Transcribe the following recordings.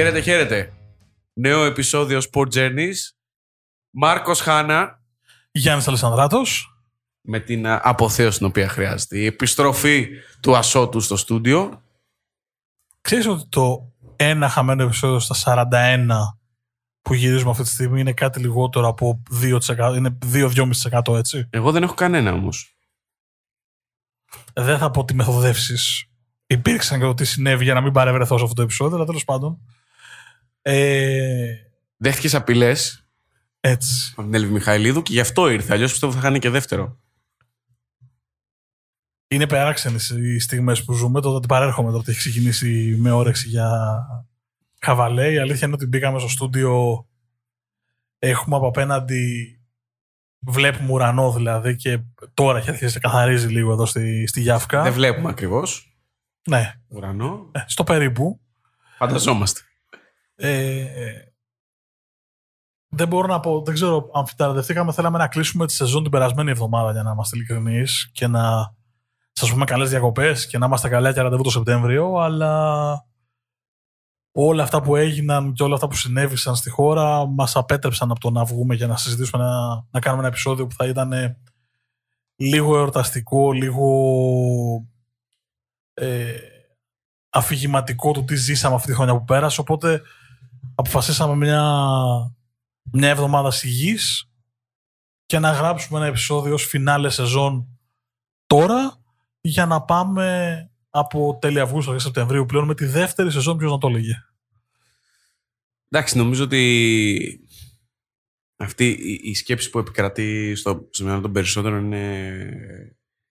Χαίρετε, χαίρετε. Νέο επεισόδιο Sport Journeys. Μάρκος Χάνα Γιάννης Αλεσανδράτος. με την α, αποθέωση την οποία χρειάζεται. Η επιστροφή του Ασώτου στο στούντιο. Ξέρεις ότι το ένα χαμένο επεισόδιο στα 41 που γυρίζουμε αυτή τη στιγμή είναι κάτι λιγότερο από 2%, είναι 2-2,5% έτσι; Εγώ δεν έχω κανένα όμως. Δεν θα πω τι μεθοδεύσεις υπήρξαν και το τι συνέβη για να μην παρευρεθώ σε αυτό το επεισόδιο, αλλά τέλος πάντων. Ε, Δέχτηκες απειλές έτσι. από την Έλβη Μιχαηλίδου και γι' αυτό ήρθε. Αλλιώς πιστεύω θα χάνει και δεύτερο. Είναι περάξενες οι στιγμές που ζούμε. Το ότι παρέρχομαι τώρα ότι έχει ξεκινήσει με όρεξη για χαβαλέ. Η αλήθεια είναι ότι μπήκαμε στο στούντιο. Έχουμε από απέναντι. Βλέπουμε ουρανό δηλαδή και τώρα έχει αρχίσει να καθαρίζει λίγο εδώ στη, στη Γιάφκα. Δεν βλέπουμε ακριβώς. Ναι, Ουρανό. ε, στο περίπου. Φανταζόμαστε. Ε, ε, δεν μπορώ να πω, δεν ξέρω αν φυταραδευτήκαμε. Θέλαμε να κλείσουμε τη σεζόν την περασμένη εβδομάδα για να είμαστε ειλικρινείς και να σας πούμε καλές διακοπές και να είμαστε καλά και ραντεβού το Σεπτέμβριο. Αλλά όλα αυτά που έγιναν και όλα αυτά που συνέβησαν στη χώρα μας απέτρεψαν από το να βγούμε για να συζητήσουμε, να, να κάνουμε ένα επεισόδιο που θα ήταν λίγο εορταστικό, λίγο ε, αφηγηματικό του τι ζήσαμε αυτή τη χρονιά που πέρασε. Οπότε αποφασίσαμε μια, μια εβδομάδα σιγής και να γράψουμε ένα επεισόδιο ως φινάλε σεζόν τώρα για να πάμε από τέλη Αυγούστου αρχές Σεπτεμβρίου πλέον με τη δεύτερη σεζόν ποιος να το έλεγε. Εντάξει, νομίζω ότι αυτή η, η σκέψη που επικρατεί στο, στο μυαλό των περισσότερων είναι,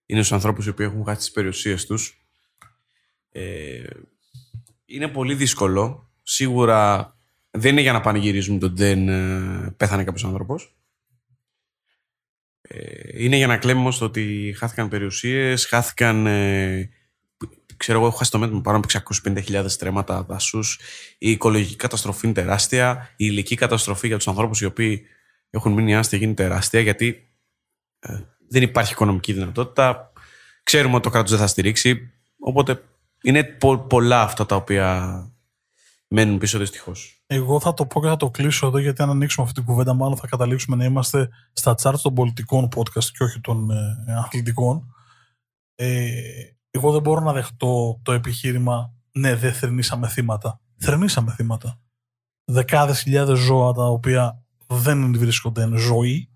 είναι στους ανθρώπους οι οποίοι έχουν χάσει τις περιουσίες τους. Ε, είναι πολύ δύσκολο. Σίγουρα δεν είναι για να πανηγυρίζουμε το ότι δεν ε, πέθανε κάποιος άνθρωπος. Ε, είναι για να κλαίμε όμως το ότι χάθηκαν περιουσίες, χάθηκαν... Ε, ξέρω εγώ, έχω χάσει το μέτρο μου πάνω από 650.000 στρέμματα δασούς. Η οικολογική καταστροφή είναι τεράστια. Η ηλική καταστροφή για τους ανθρώπους οι οποίοι έχουν μείνει άστεγοι είναι τεράστια γιατί ε, δεν υπάρχει οικονομική δυνατότητα. Ξέρουμε ότι το κράτος δεν θα στηρίξει. Οπότε είναι πο- πολλά αυτά τα οποία μένουν πίσω δυστυχώς. Εγώ θα το πω και θα το κλείσω εδώ γιατί αν ανοίξουμε αυτή την κουβέντα μάλλον θα καταλήξουμε να είμαστε στα charts των πολιτικών podcast και όχι των ε, αθλητικών. Ε, εγώ δεν μπορώ να δεχτώ το επιχείρημα ναι δεν θρυνήσαμε θύματα. Θρυνήσαμε θύματα. Δεκάδες χιλιάδες ζώα τα οποία δεν βρίσκονται εν ζωή.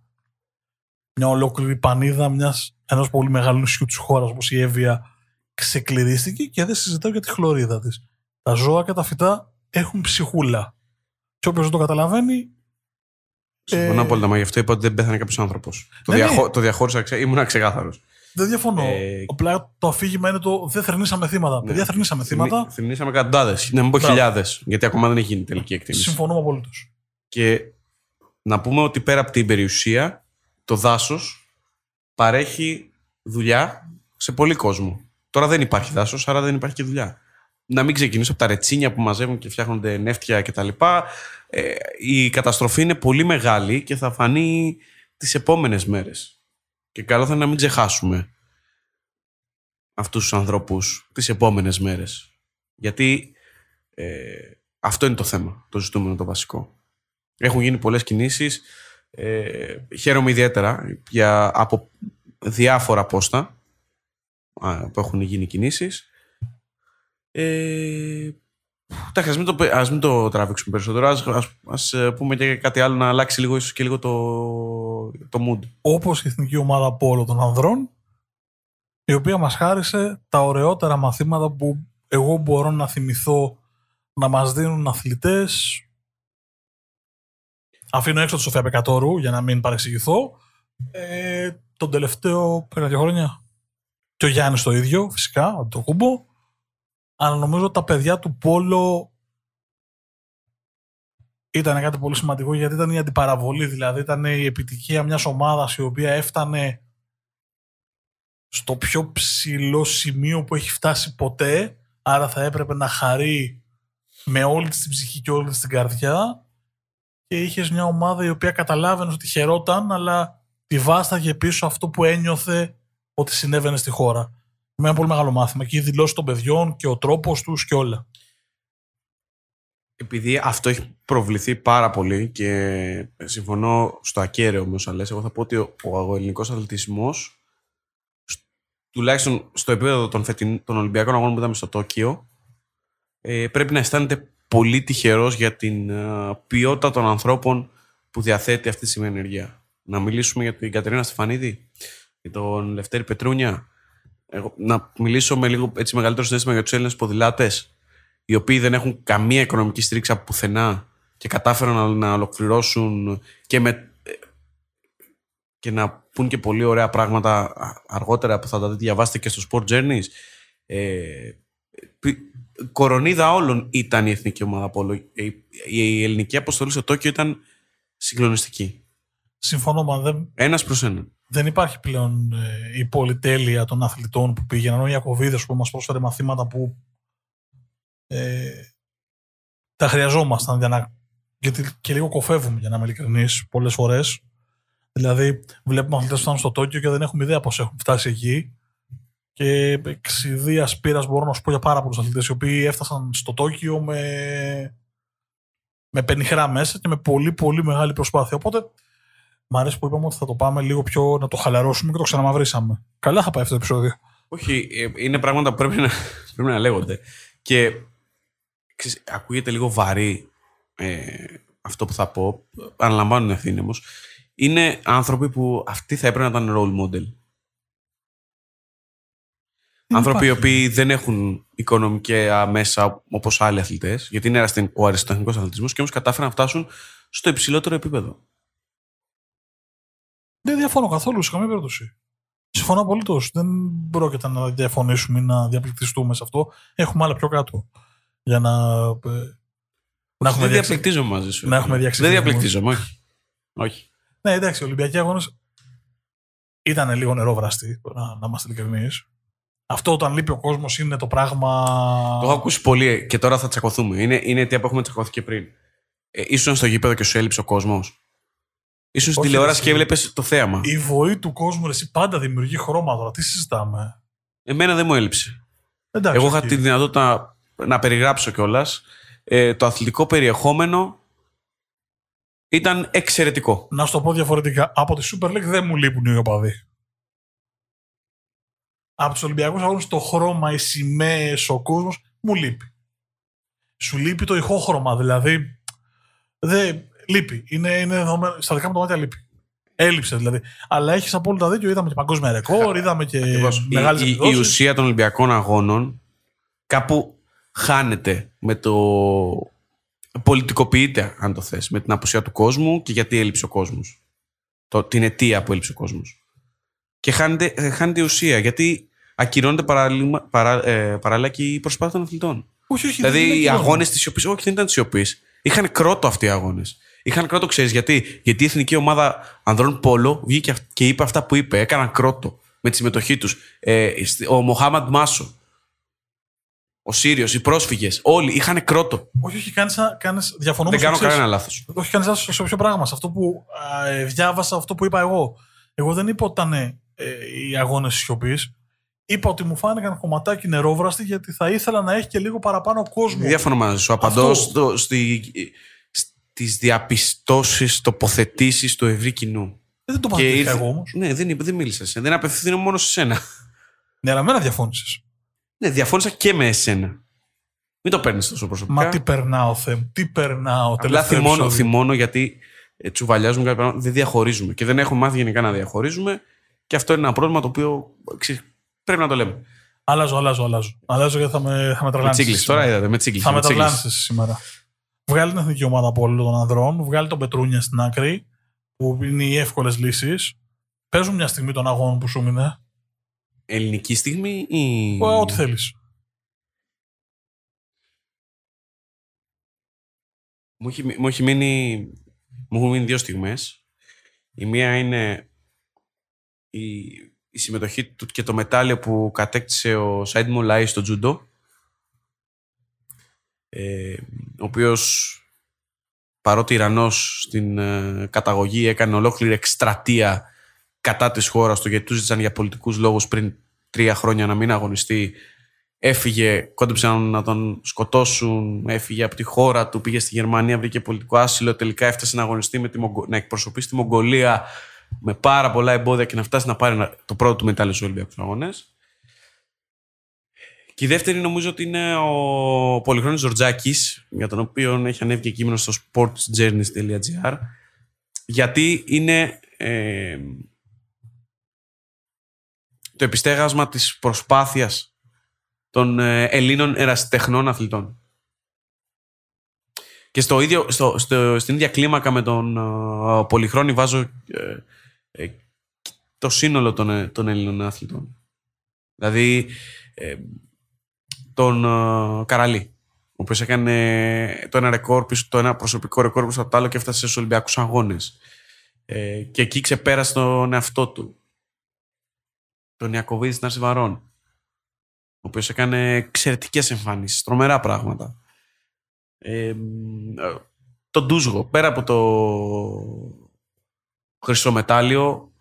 Μια ολόκληρη πανίδα μιας, ενός πολύ μεγάλου νησιού της χώρας όπως η Εύβοια ξεκληρίστηκε και δεν συζητάω για τη χλωρίδα της. Τα ζώα και τα φυτά έχουν ψυχούλα. Και όποιος δεν το καταλαβαίνει Συμφωνώ Ε, απόλυτα, μα γι' αυτό είπα ότι δεν πέθανε κάποιος άνθρωπος. Το, Ναι, ναι. διαχω... το διαχώρισα, ξέ... ήμουν ξεκάθαρος. Δεν διαφωνώ. Ε, Απλά το αφήγημα είναι το δεν θρυνήσαμε θύματα. Ναι. Παιδιά, θρυνήσαμε θύματα. Θυμήσαμε εκατοντάδες, να μην πω Μπράβο. χιλιάδες, γιατί ακόμα δεν έχει γίνει τελική εκτίμηση. Συμφωνούμε απολύτω. Και να πούμε ότι πέρα από την περιουσία, το δάσος παρέχει δουλειά σε πολύ κόσμο. Τώρα δεν υπάρχει δάσος, άρα δεν υπάρχει και δουλειά. Να μην ξεκινήσω από τα ρετσίνια που μαζεύουν και φτιάχνονται νεύτια κτλ. Ε, η καταστροφή είναι πολύ μεγάλη και θα φανεί τις επόμενες μέρες. Και καλό θα είναι να μην ξεχάσουμε αυτούς τους ανθρώπους τις επόμενες μέρες. Γιατί ε, αυτό είναι το θέμα, το ζητούμενο το βασικό. Έχουν γίνει πολλές κινήσεις. Ε, χαίρομαι ιδιαίτερα για, από διάφορα πόστα α, που έχουν γίνει κινήσεις. Ε, εντάξει, ας μην, το, ας μην το τραβήξουμε περισσότερο. Ας, ας, ας, ε, πούμε και κάτι άλλο να αλλάξει λίγο, ίσως και λίγο το, το mood. Όπως η εθνική ομάδα πόλο των ανδρών, η οποία μας χάρισε τα ωραιότερα μαθήματα που εγώ μπορώ να θυμηθώ να μας δίνουν αθλητές αφήνω έξω τη Σοφία Πεκατόρου για να μην παρεξηγηθώ ε, τον τελευταίο 50 χρόνια και ο Γιάννης το ίδιο φυσικά το κούμπο αλλά νομίζω ότι τα παιδιά του Πόλο ήταν κάτι πολύ σημαντικό γιατί ήταν η αντιπαραβολή δηλαδή ήταν η επιτυχία μιας ομάδας η οποία έφτανε στο πιο ψηλό σημείο που έχει φτάσει ποτέ άρα θα έπρεπε να χαρεί με όλη της την ψυχή και όλη της την καρδιά και είχες μια ομάδα η οποία καταλάβαινε ότι χαιρόταν αλλά τη βάσταγε πίσω αυτό που ένιωθε ότι συνέβαινε στη χώρα. Με ένα πολύ μεγάλο μάθημα και οι δηλώσεις των παιδιών και ο τρόπος τους και όλα. επειδή αυτό έχει προβληθεί πάρα πολύ και συμφωνώ στο ακέραιο με όσα λες, εγώ θα πω ότι ο, ο ελληνικός αθλητισμός τουλάχιστον στο επίπεδο των, φετιν, των Ολυμπιακών Αγώνων που είδαμε στο Τόκιο ε, πρέπει να αισθάνεται πολύ τυχερός για την ε, ποιότητα των ανθρώπων που διαθέτει αυτή τη σημερινή ενεργεία. Να μιλήσουμε για την Κατερίνα Στεφανίδη, για τον Λευτέρη Πετρούνια, εγώ, να μιλήσω με λίγο έτσι μεγαλύτερο συνέστημα για τους Έλληνες ποδηλάτες, οι οποίοι δεν έχουν καμία οικονομική στήριξη από πουθενά και κατάφεραν να, να ολοκληρώσουν και, με, και να πούν και πολύ ωραία πράγματα αργότερα που θα τα διαβάσετε και στο Sport Journeys. Ε, κορονίδα όλων ήταν η εθνική ομάδα Πόλο. Η ελληνική αποστολή στο Τόκιο ήταν συγκλονιστική. Συμφωνώ, μα δεν. Ένας προς έναν δεν υπάρχει πλέον ε, η πολυτέλεια των αθλητών που πήγαιναν. Ο Ιακωβίδης που μας πρόσφερε μαθήματα που ε, τα χρειαζόμασταν για να. Γιατί και λίγο κοφεύουμε, για να είμαι ειλικρινής, πολλές φορές. Δηλαδή, βλέπουμε αθλητές που φτάνουν στο Τόκιο και δεν έχουμε ιδέα πώς έχουν φτάσει εκεί. Και εξιδία πείρα μπορώ να σου πω για πάρα πολλούς αθλητές οι οποίοι έφτασαν στο Τόκιο με, με πενιχρά μέσα και με πολύ πολύ μεγάλη προσπάθεια. Οπότε Μ' αρέσει που είπαμε ότι θα το πάμε λίγο πιο να το χαλαρώσουμε και το ξαναμαυρίσαμε. Καλά θα πάει αυτό το επεισόδιο. Όχι, ε, είναι πράγματα που πρέπει να, πρέπει να λέγονται. Και ξέρεις, ακούγεται λίγο βαρύ ε, αυτό που θα πω. Αναλαμβάνουν ευθύνη όμως. Είναι άνθρωποι που αυτοί θα έπρεπε να ήταν role model. άνθρωποι οι οποίοι δεν έχουν οικονομικά μέσα όπως άλλοι αθλητές, γιατί είναι ο αριστοτεχνικό αθλητισμός και όμως κατάφεραν να φτάσουν στο υψηλότερο επίπεδο. Δεν διαφωνώ καθόλου σε καμία περίπτωση. Συμφωνώ απολύτως. Δεν πρόκειται να διαφωνήσουμε ή να διαπληκτιστούμε σε αυτό. Έχουμε άλλα πιο κάτω. Για να. Ε, να έχουμε δεν διαπληκτίζομαι μαζί σου. Να έχουμε Δεν διαπληκτίζομαι, όχι. όχι. Ναι, εντάξει, οι Ολυμπιακοί αγώνε ήταν λίγο νερόβραστοι, να, να είμαστε ειλικρινείς. Αυτό όταν λείπει ο κόσμος είναι το πράγμα. Το έχω ακούσει πολύ και τώρα θα τσακωθούμε. Είναι, είναι τι που έχουμε τσακωθεί και πριν. Ε, ήσουν στο γήπεδο και σου έλειψε ο κόσμος; Σω στην τηλεόραση και έβλεπες το θέαμα. Η βοή του κόσμου εσύ πάντα δημιουργεί χρώμα τώρα. Τι συζητάμε; Εμένα δεν μου έλειψε. Εντάξει, Εγώ είχα τη δυνατότητα να περιγράψω κιόλας. Ε, το αθλητικό περιεχόμενο ήταν εξαιρετικό. Να σου το πω διαφορετικά. Από τη Super League δεν μου λείπουν οι οπαδοί. Από τους Ολυμπιακούς αγώνες το χρώμα, οι σημαίες, ο κόσμος μου λείπει. Σου λείπει το ηχόχρωμα, δηλαδή. Δεν, λείπει. Είναι, είναι δεδομένο, στα δικά μου το μάτια λείπει. Έλειψε δηλαδή. Αλλά έχεις απόλυτα δίκιο. Είδαμε και παγκόσμια ρεκόρ, είδαμε και μεγάλες η, η, η ουσία των Ολυμπιακών Αγώνων κάπου χάνεται με το. Πολιτικοποιείται, αν το θες, με την απουσία του κόσμου και γιατί έλειψε ο κόσμος. Την αιτία που έλειψε ο κόσμος. Και χάνεται, ε, χάνεται η ουσία, γιατί ακυρώνεται παρά, ε, παράλληλα και η προσπάθεια των αθλητών. Όχι, όχι, δηλαδή οι αγώνες της σιωπή, όχι, δεν ήταν της σιωπής. Είχαν κρότο αυτοί οι αγώνες. Είχαν κρότο, ξέρεις γιατί. Γιατί η εθνική ομάδα ανδρών Πόλο βγήκε και είπε αυτά που είπε. Έκαναν κρότο με τη συμμετοχή τους. Ε, ο Μοχάμαντ Μάσο, ο Σύριος, οι πρόσφυγες, όλοι είχαν κρότο. Όχι, όχι, κάνεις διαφωνώ Δεν κάνω κανένα λάθος. Όχι, κάνεις λάθο σε ποιο πράγμα. Σε αυτό που ε, διάβασα, αυτό που είπα εγώ. Εγώ δεν είπα ότι ήταν ε, οι αγώνες σιωπής. Είπα ότι μου φάνηκαν κομματάκι νερόβραστη γιατί θα ήθελα να έχει και λίγο παραπάνω κόσμο. Διαφωνώ μαζί σου. Απαντώ στο, στη, τις διαπιστώσεις, τοποθετήσεις του ευρύ κοινού. Ε, δεν το παρατήρησα εγώ όμως. Ναι, δεν, δεν μίλησα. Δεν απευθύνω μόνο σε σένα. Ναι, αλλά μένα διαφώνησες. Ναι, διαφώνησα και με εσένα. Μην το παίρνεις τόσο προσωπικά. Μα τι περνάω, Θεέ τι περνάω. Απλά θυμώνω, θυμώνω γιατί ε, τσουβαλιάζουμε κάποια πράγματα. Δεν διαχωρίζουμε. Και δεν έχουμε μάθει γενικά να διαχωρίζουμε. Και αυτό είναι ένα πρόβλημα το οποίο πρέπει να το λέμε. Αλλάζω, αλλάζω, αλλάζω. Αλλάζω γιατί θα με, θα με τρελάνει. Με τώρα είδατε, με τσίγκλι. Θα με τρελάνει σήμερα. Βγάλει την εθνική ομάδα από όλων των ανδρών, βγάλει τον Πετρούνια στην άκρη, που είναι οι εύκολες λύσεις. Παίζουν μια στιγμή των αγώνων που σου μείνε. Ελληνική στιγμή ή. Ό,τι θέλεις. Μου έχει, μου έχει μείνει. Μου έχουν μείνει δύο στιγμές. Η μία είναι η, η συμμετοχή του και το μετάλλιο που κατέκτησε ο Σάιντ Μολάη στο τζουντό ε, ο οποίος παρότι Ιρανός στην ε, καταγωγή έκανε ολόκληρη εκστρατεία κατά της χώρας του γιατί τους ζήτησαν για πολιτικούς λόγους πριν τρία χρόνια να μην αγωνιστεί έφυγε, κόντεψαν να τον σκοτώσουν, έφυγε από τη χώρα του, πήγε στη Γερμανία, βρήκε πολιτικό άσυλο, τελικά έφτασε να αγωνιστεί με τη Μογκο... να εκπροσωπήσει τη Μογγολία με πάρα πολλά εμπόδια και να φτάσει να πάρει το πρώτο του μετάλλιο στους Ολυμπιακούς Αγώνες. Και η δεύτερη νομίζω ότι είναι ο Πολυχρόνης Ζορτζάκης, για τον οποίο έχει ανέβει και κείμενο στο sportsjourneys.gr, γιατί είναι ε, το επιστέγασμα της προσπάθειας των ε, Ελλήνων ερασιτεχνών αθλητών. Και στο ίδιο, στο, στο, στην ίδια κλίμακα με τον uh, Πολυχρόνη βάζω ε, ε, το σύνολο των, ε, των Ελλήνων αθλητών. Δηλαδή, τον Καραλή, ο οποίος έκανε το ένα, ρεκόρ, το ένα προσωπικό ρεκόρ πίσω από το άλλο και έφτασε στους Ολυμπιακούς Αγώνες. και εκεί ξεπέρασε τον εαυτό του. Τον Ιακωβίδης στην Αρσιβαρών, ο οποίος έκανε εξαιρετικές εμφανίσεις, τρομερά πράγματα. Ε, τον Ντούζγο, πέρα από το χρυσό μετάλλιο,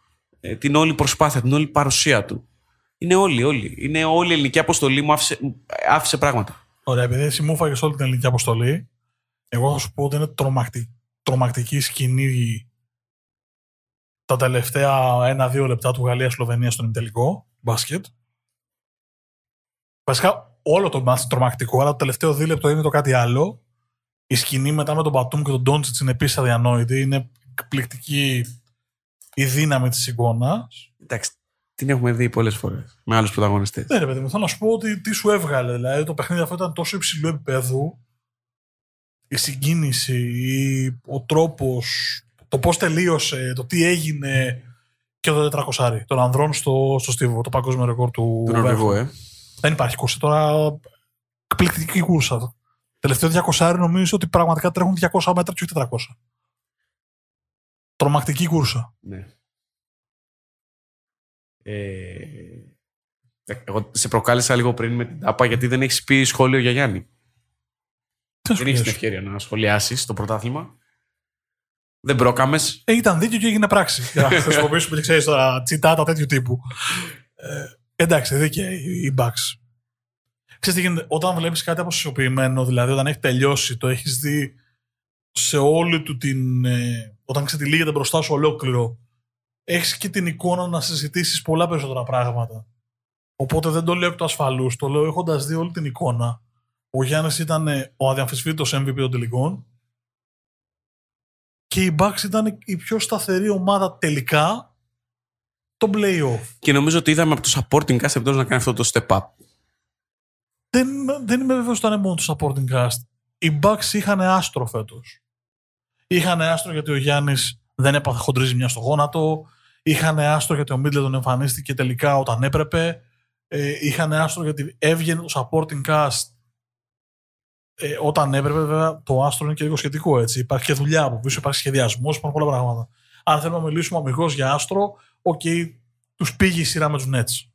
ε, την όλη προσπάθεια, την όλη παρουσία του. Είναι όλοι, όλοι. Είναι όλη η ελληνική αποστολή μου άφησε, άφησε πράγματα. Ωραία, επειδή εσύ μου έφαγες όλη την ελληνική αποστολή, εγώ θα σου πω ότι είναι τρομακτική, τρομακτική σκηνή τα τελευταία ένα-δύο λεπτά του Γαλλία-Σλοβενία στον ημιτελικό μπάσκετ. Βασικά όλο το μάτι τρομακτικό, αλλά το τελευταίο δίλεπτο είναι το κάτι άλλο. Η σκηνή μετά με τον Πατούμ και τον Ντόντσιτς είναι επίσης αδιανόητη. Είναι εκπληκτική η δύναμη της εικόνας. Εντάξει, την έχουμε δει πολλές φορές με άλλους πρωταγωνιστές. Ναι, ρε παιδί μου, θέλω να σου πω ότι τι σου έβγαλε. Δηλαδή το παιχνίδι αυτό ήταν τόσο υψηλού επίπεδου. Η συγκίνηση, η, ο τρόπος, το πώς τελείωσε, το τι έγινε και το 400 των ανδρών στο, στο Στίβο, το παγκόσμιο ρεκόρ του. Του ε. Δεν υπάρχει κούρσα. Τώρα εκπληκτική κούρσα. Τελευταίο 200 νομίζω ότι πραγματικά τρέχουν 200 μέτρα και όχι 400. Τρομακτική κούρσα. Ναι. Ε, εγώ σε προκάλεσα λίγο πριν με την τάπα γιατί δεν έχεις πει σχόλιο για Γιάννη. Δεν έχεις την ευκαιρία να σχολιάσεις το πρωτάθλημα. Δεν πρόκαμε. Ε, ήταν δίκιο και έγινε πράξη. Για να χρησιμοποιήσουμε και ξέρεις τώρα τσιτάτα τέτοιου τύπου. Ε, εντάξει, δίκαια η Bucks. Ξέρεις τι γίνεται, όταν βλέπεις κάτι αποσυσιοποιημένο, δηλαδή όταν έχει τελειώσει, το έχεις δει σε όλη του την... Ε, όταν ξετυλίγεται μπροστά σου ολόκληρο, έχεις και την εικόνα να συζητήσεις πολλά περισσότερα πράγματα. Οπότε δεν το λέω εκ του ασφαλούς, το λέω έχοντας δει όλη την εικόνα. Ο Γιάννης ήταν ε, ο αδιαμφισβήτητος MVP των τελικών και η Bucks ήταν η πιο σταθερή ομάδα τελικά το play-off. Και νομίζω ότι είδαμε από το supporting cast να κάνει αυτό το step up δεν, δεν είμαι βέβαιος ότι ήταν μόνο το supporting cast. Οι Bucks είχαν άστρο φέτος. Είχαν άστρο γιατί ο Γιάννης δεν έπαθε χοντρίζει μια στο γόνατο. Είχαν άστρο γιατί ο τον εμφανίστηκε τελικά όταν έπρεπε. Ε, είχαν άστρο γιατί έβγαινε το supporting cast ε, όταν έπρεπε. Βέβαια, το άστρο είναι και λίγο σχετικό έτσι. Υπάρχει και δουλειά από πίσω, υπάρχει σχεδιασμός, υπάρχουν πολλά πράγματα. Αν θέλουμε να μιλήσουμε αμιγώς για άστρο, OK, okay, τους πήγε η σειρά με τους Nets.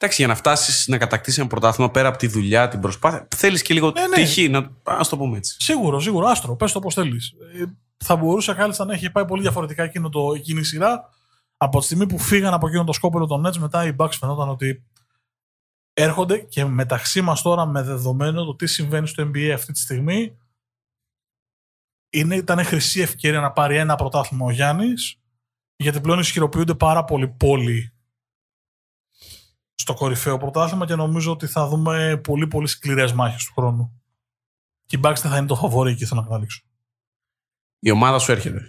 Εντάξει, για να φτάσεις να κατακτήσεις ένα πρωτάθλημα πέρα από τη δουλειά, την προσπάθεια, θέλεις και λίγο ναι, ναι. τύχη. Να το πούμε έτσι. Σίγουρο, σίγουρο. Άστρο, πες το όπως θέλεις. Ε, θα μπορούσε κάλλιστα να έχει πάει πολύ διαφορετικά εκείνο το, εκείνη η σειρά. Από τη στιγμή που φύγαν από εκείνο το σκόπελο των Nets, μετά οι Bucks φαινόταν ότι έρχονται και μεταξύ μας τώρα με δεδομένο το τι συμβαίνει στο NBA αυτή τη στιγμή. Είναι, ήταν χρυσή ευκαιρία να πάρει ένα πρωτάθλημα ο Γιάννης, γιατί πλέον ισχυροποιούνται πάρα πολύ πόλοι στο κορυφαίο πρωτάθλημα και νομίζω ότι θα δούμε πολύ πολύ σκληρές μάχες του χρόνου. Και η Bucks θα είναι το φαβορή εκεί, θέλω να καταλήξω. Η ομάδα σου έρχεται.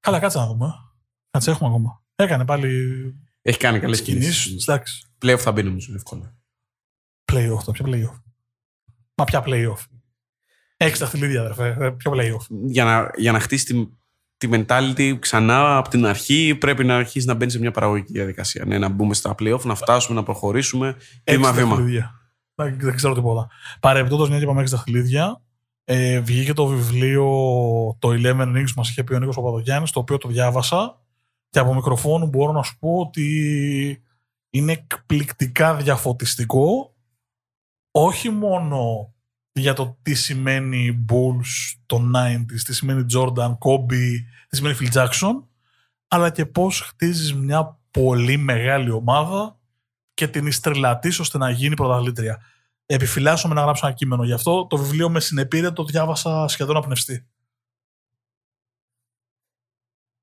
Καλά, κάτσε να δούμε. Κάτσε, έχουμε ακόμα. Έκανε πάλι. Έχει κάνει καλές κινήσεις. Εντάξει. Playoff θα μπει νομίζω εύκολα. Playoff, το ποιο playoff. Μα ποια playoff. Έχεις τα θηλίδια, αδερφέ. Ε, ποιο playoff. Για να, για να χτίσει τη, τη mentality ξανά από την αρχή πρέπει να αρχίσεις να μπαίνεις σε μια παραγωγική διαδικασία. Ναι, να μπούμε στα playoff, να φτάσουμε, να προχωρήσουμε βήμα-βήμα. Δεν ξέρω τίποτα. Παρεμπιπτόντως, μια και είπαμε έξι δαχτυλίδια, ε, βγήκε το βιβλίο το Eleven Rings που μας είχε πει ο Νίκος Παπαδογιάννης, το οποίο το διάβασα και από μικροφόνου μπορώ να σου πω ότι είναι εκπληκτικά διαφωτιστικό όχι μόνο για το τι σημαίνει Bulls το 90s, τι σημαίνει Jordan, Kobe, τι σημαίνει Phil Jackson, αλλά και πώς χτίζεις μια πολύ μεγάλη ομάδα και και την ιστριλατήσει ώστε να γίνει πρωταθλήτρια. Επιφυλάσσομαι να γράψω ένα κείμενο. Γι' αυτό το βιβλίο με συνεπήρε το διάβασα σχεδόν απνευστή.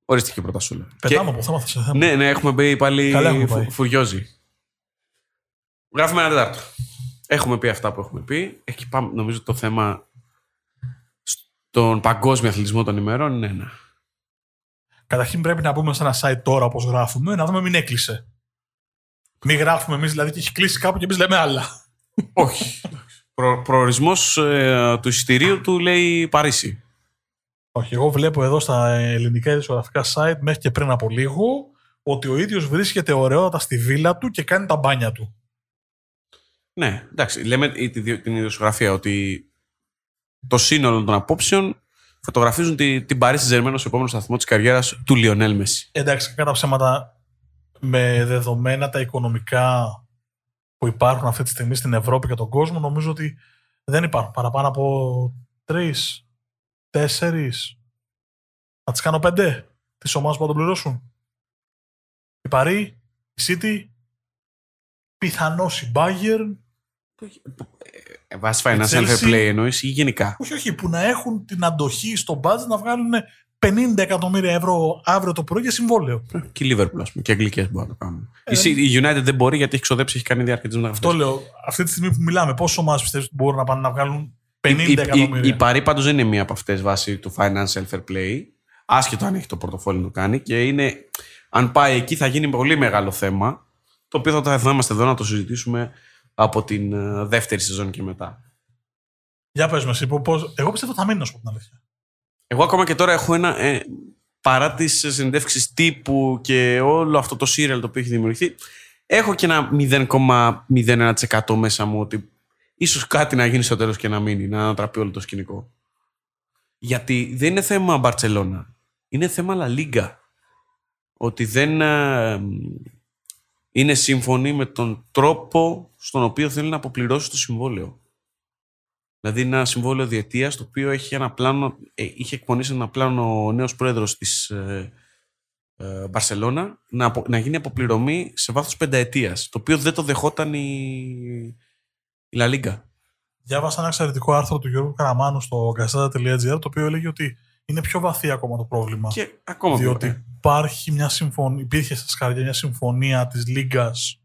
Οριστική προτασούλα. Πετάμε από θέμα σε θέμα. Ναι, ναι, έχουμε πει πάλι Καλά έχουμε πάει. φου- φουριόζι. Γράφουμε ένα τετάρτο. Έχουμε πει αυτά που έχουμε πει. Έχει πάμε, νομίζω το θέμα στον παγκόσμιο αθλητισμό των ημερών είναι ένα. Καταρχήν πρέπει να πούμε σε ένα site τώρα όπως γράφουμε, να δούμε μην έκλεισε. Μην γράφουμε εμείς δηλαδή και έχει κλείσει κάπου και εμείς λέμε άλλα. Όχι. Προ, προορισμός ε, του εισιτηρίου του λέει Παρίσι. Όχι, εγώ βλέπω εδώ στα ελληνικά ειδησιογραφικά site μέχρι και πριν από λίγο ότι ο ίδιος βρίσκεται ωραιότατα στη βίλα του και κάνει τα μπάνια του. Ναι, εντάξει. Λέμε η- τη- την ιδιοσιογραφία ότι το σύνολο των απόψεων φωτογραφίζουν τη, την Παρίσι Ζερμένο στο επόμενο σταθμό της καριέρας του Λιονέλ Μέση. Εντάξει, κατά ψέματα με δεδομένα τα οικονομικά που υπάρχουν αυτή τη στιγμή στην Ευρώπη και τον κόσμο, νομίζω ότι δεν υπάρχουν παραπάνω από τρεις, τέσσερις. Να τις κάνω πέντε τις ομάδες που θα τον πληρώσουν. Η Παρή, η City, πιθανώς η Bayern. Ε, Βάσει financial fair Chelsea. play εννοείς ή γενικά; Όχι, όχι, που να έχουν την αντοχή στο budget να βγάλουν 50 εκατομμύρια ευρώ αύριο το πρωί για συμβόλαιο. Και η Liverpool, ας πούμε. Και οι Αγγλικές μπορούν να το κάνουν. Ε, Η City- η United δεν μπορεί γιατί έχει ξοδέψει, έχει κάνει διάρκεια της μεταγραφής. Αυτό λέω. Αυτή τη στιγμή που μιλάμε, πόσο ομάδε πιστεύεις ότι μπορούν να πάνε να βγάλουν 50 η, η, η, εκατομμύρια; η Παρή πάντως δεν είναι μία από αυτές βάσει του financial fair play. Άσχετο αν έχει το πορτοφόλι να το κάνει. Και είναι, αν πάει εκεί θα γίνει πολύ μεγάλο θέμα. Το οποίο θα, θα είμαστε εδώ να το συζητήσουμε από την ε, δεύτερη σεζόν και μετά. Για πες με εσύ, που πώς... εγώ πιστεύω θα μείνει να σου πω την αλήθεια. Εγώ ακόμα και τώρα έχω ένα. Ε, παρά τις συνεντεύξεις τύπου και όλο αυτό το serial το οποίο έχει δημιουργηθεί, έχω και ένα 0,01% μέσα μου ότι ίσως κάτι να γίνει στο τέλος και να μείνει, να ανατραπεί όλο το σκηνικό. Γιατί δεν είναι θέμα Μπαρσελόνα. Είναι θέμα La Liga. Ότι δεν ε, είναι σύμφωνοι με τον τρόπο στον οποίο θέλει να αποπληρώσει το συμβόλαιο. Δηλαδή είναι ένα συμβόλαιο διετίας το οποίο έχει ένα πλάνο, ε, είχε εκπονήσει ένα πλάνο ο νέος πρόεδρος της ε, ε, Μπαρσελώνα να, απο- να γίνει αποπληρωμή σε βάθος πενταετίας, το οποίο δεν το δεχόταν η, η La Liga. Διάβασα ένα εξαιρετικό άρθρο του Γιώργου Καραμάνου στο gazeta.gr το οποίο έλεγε ότι είναι πιο βαθύ ακόμα το πρόβλημα. Και ακόμα διότι πιο- υπάρχει μια συμφωνία, υπήρχε στα σκαριά μια συμφωνία της Λίγκας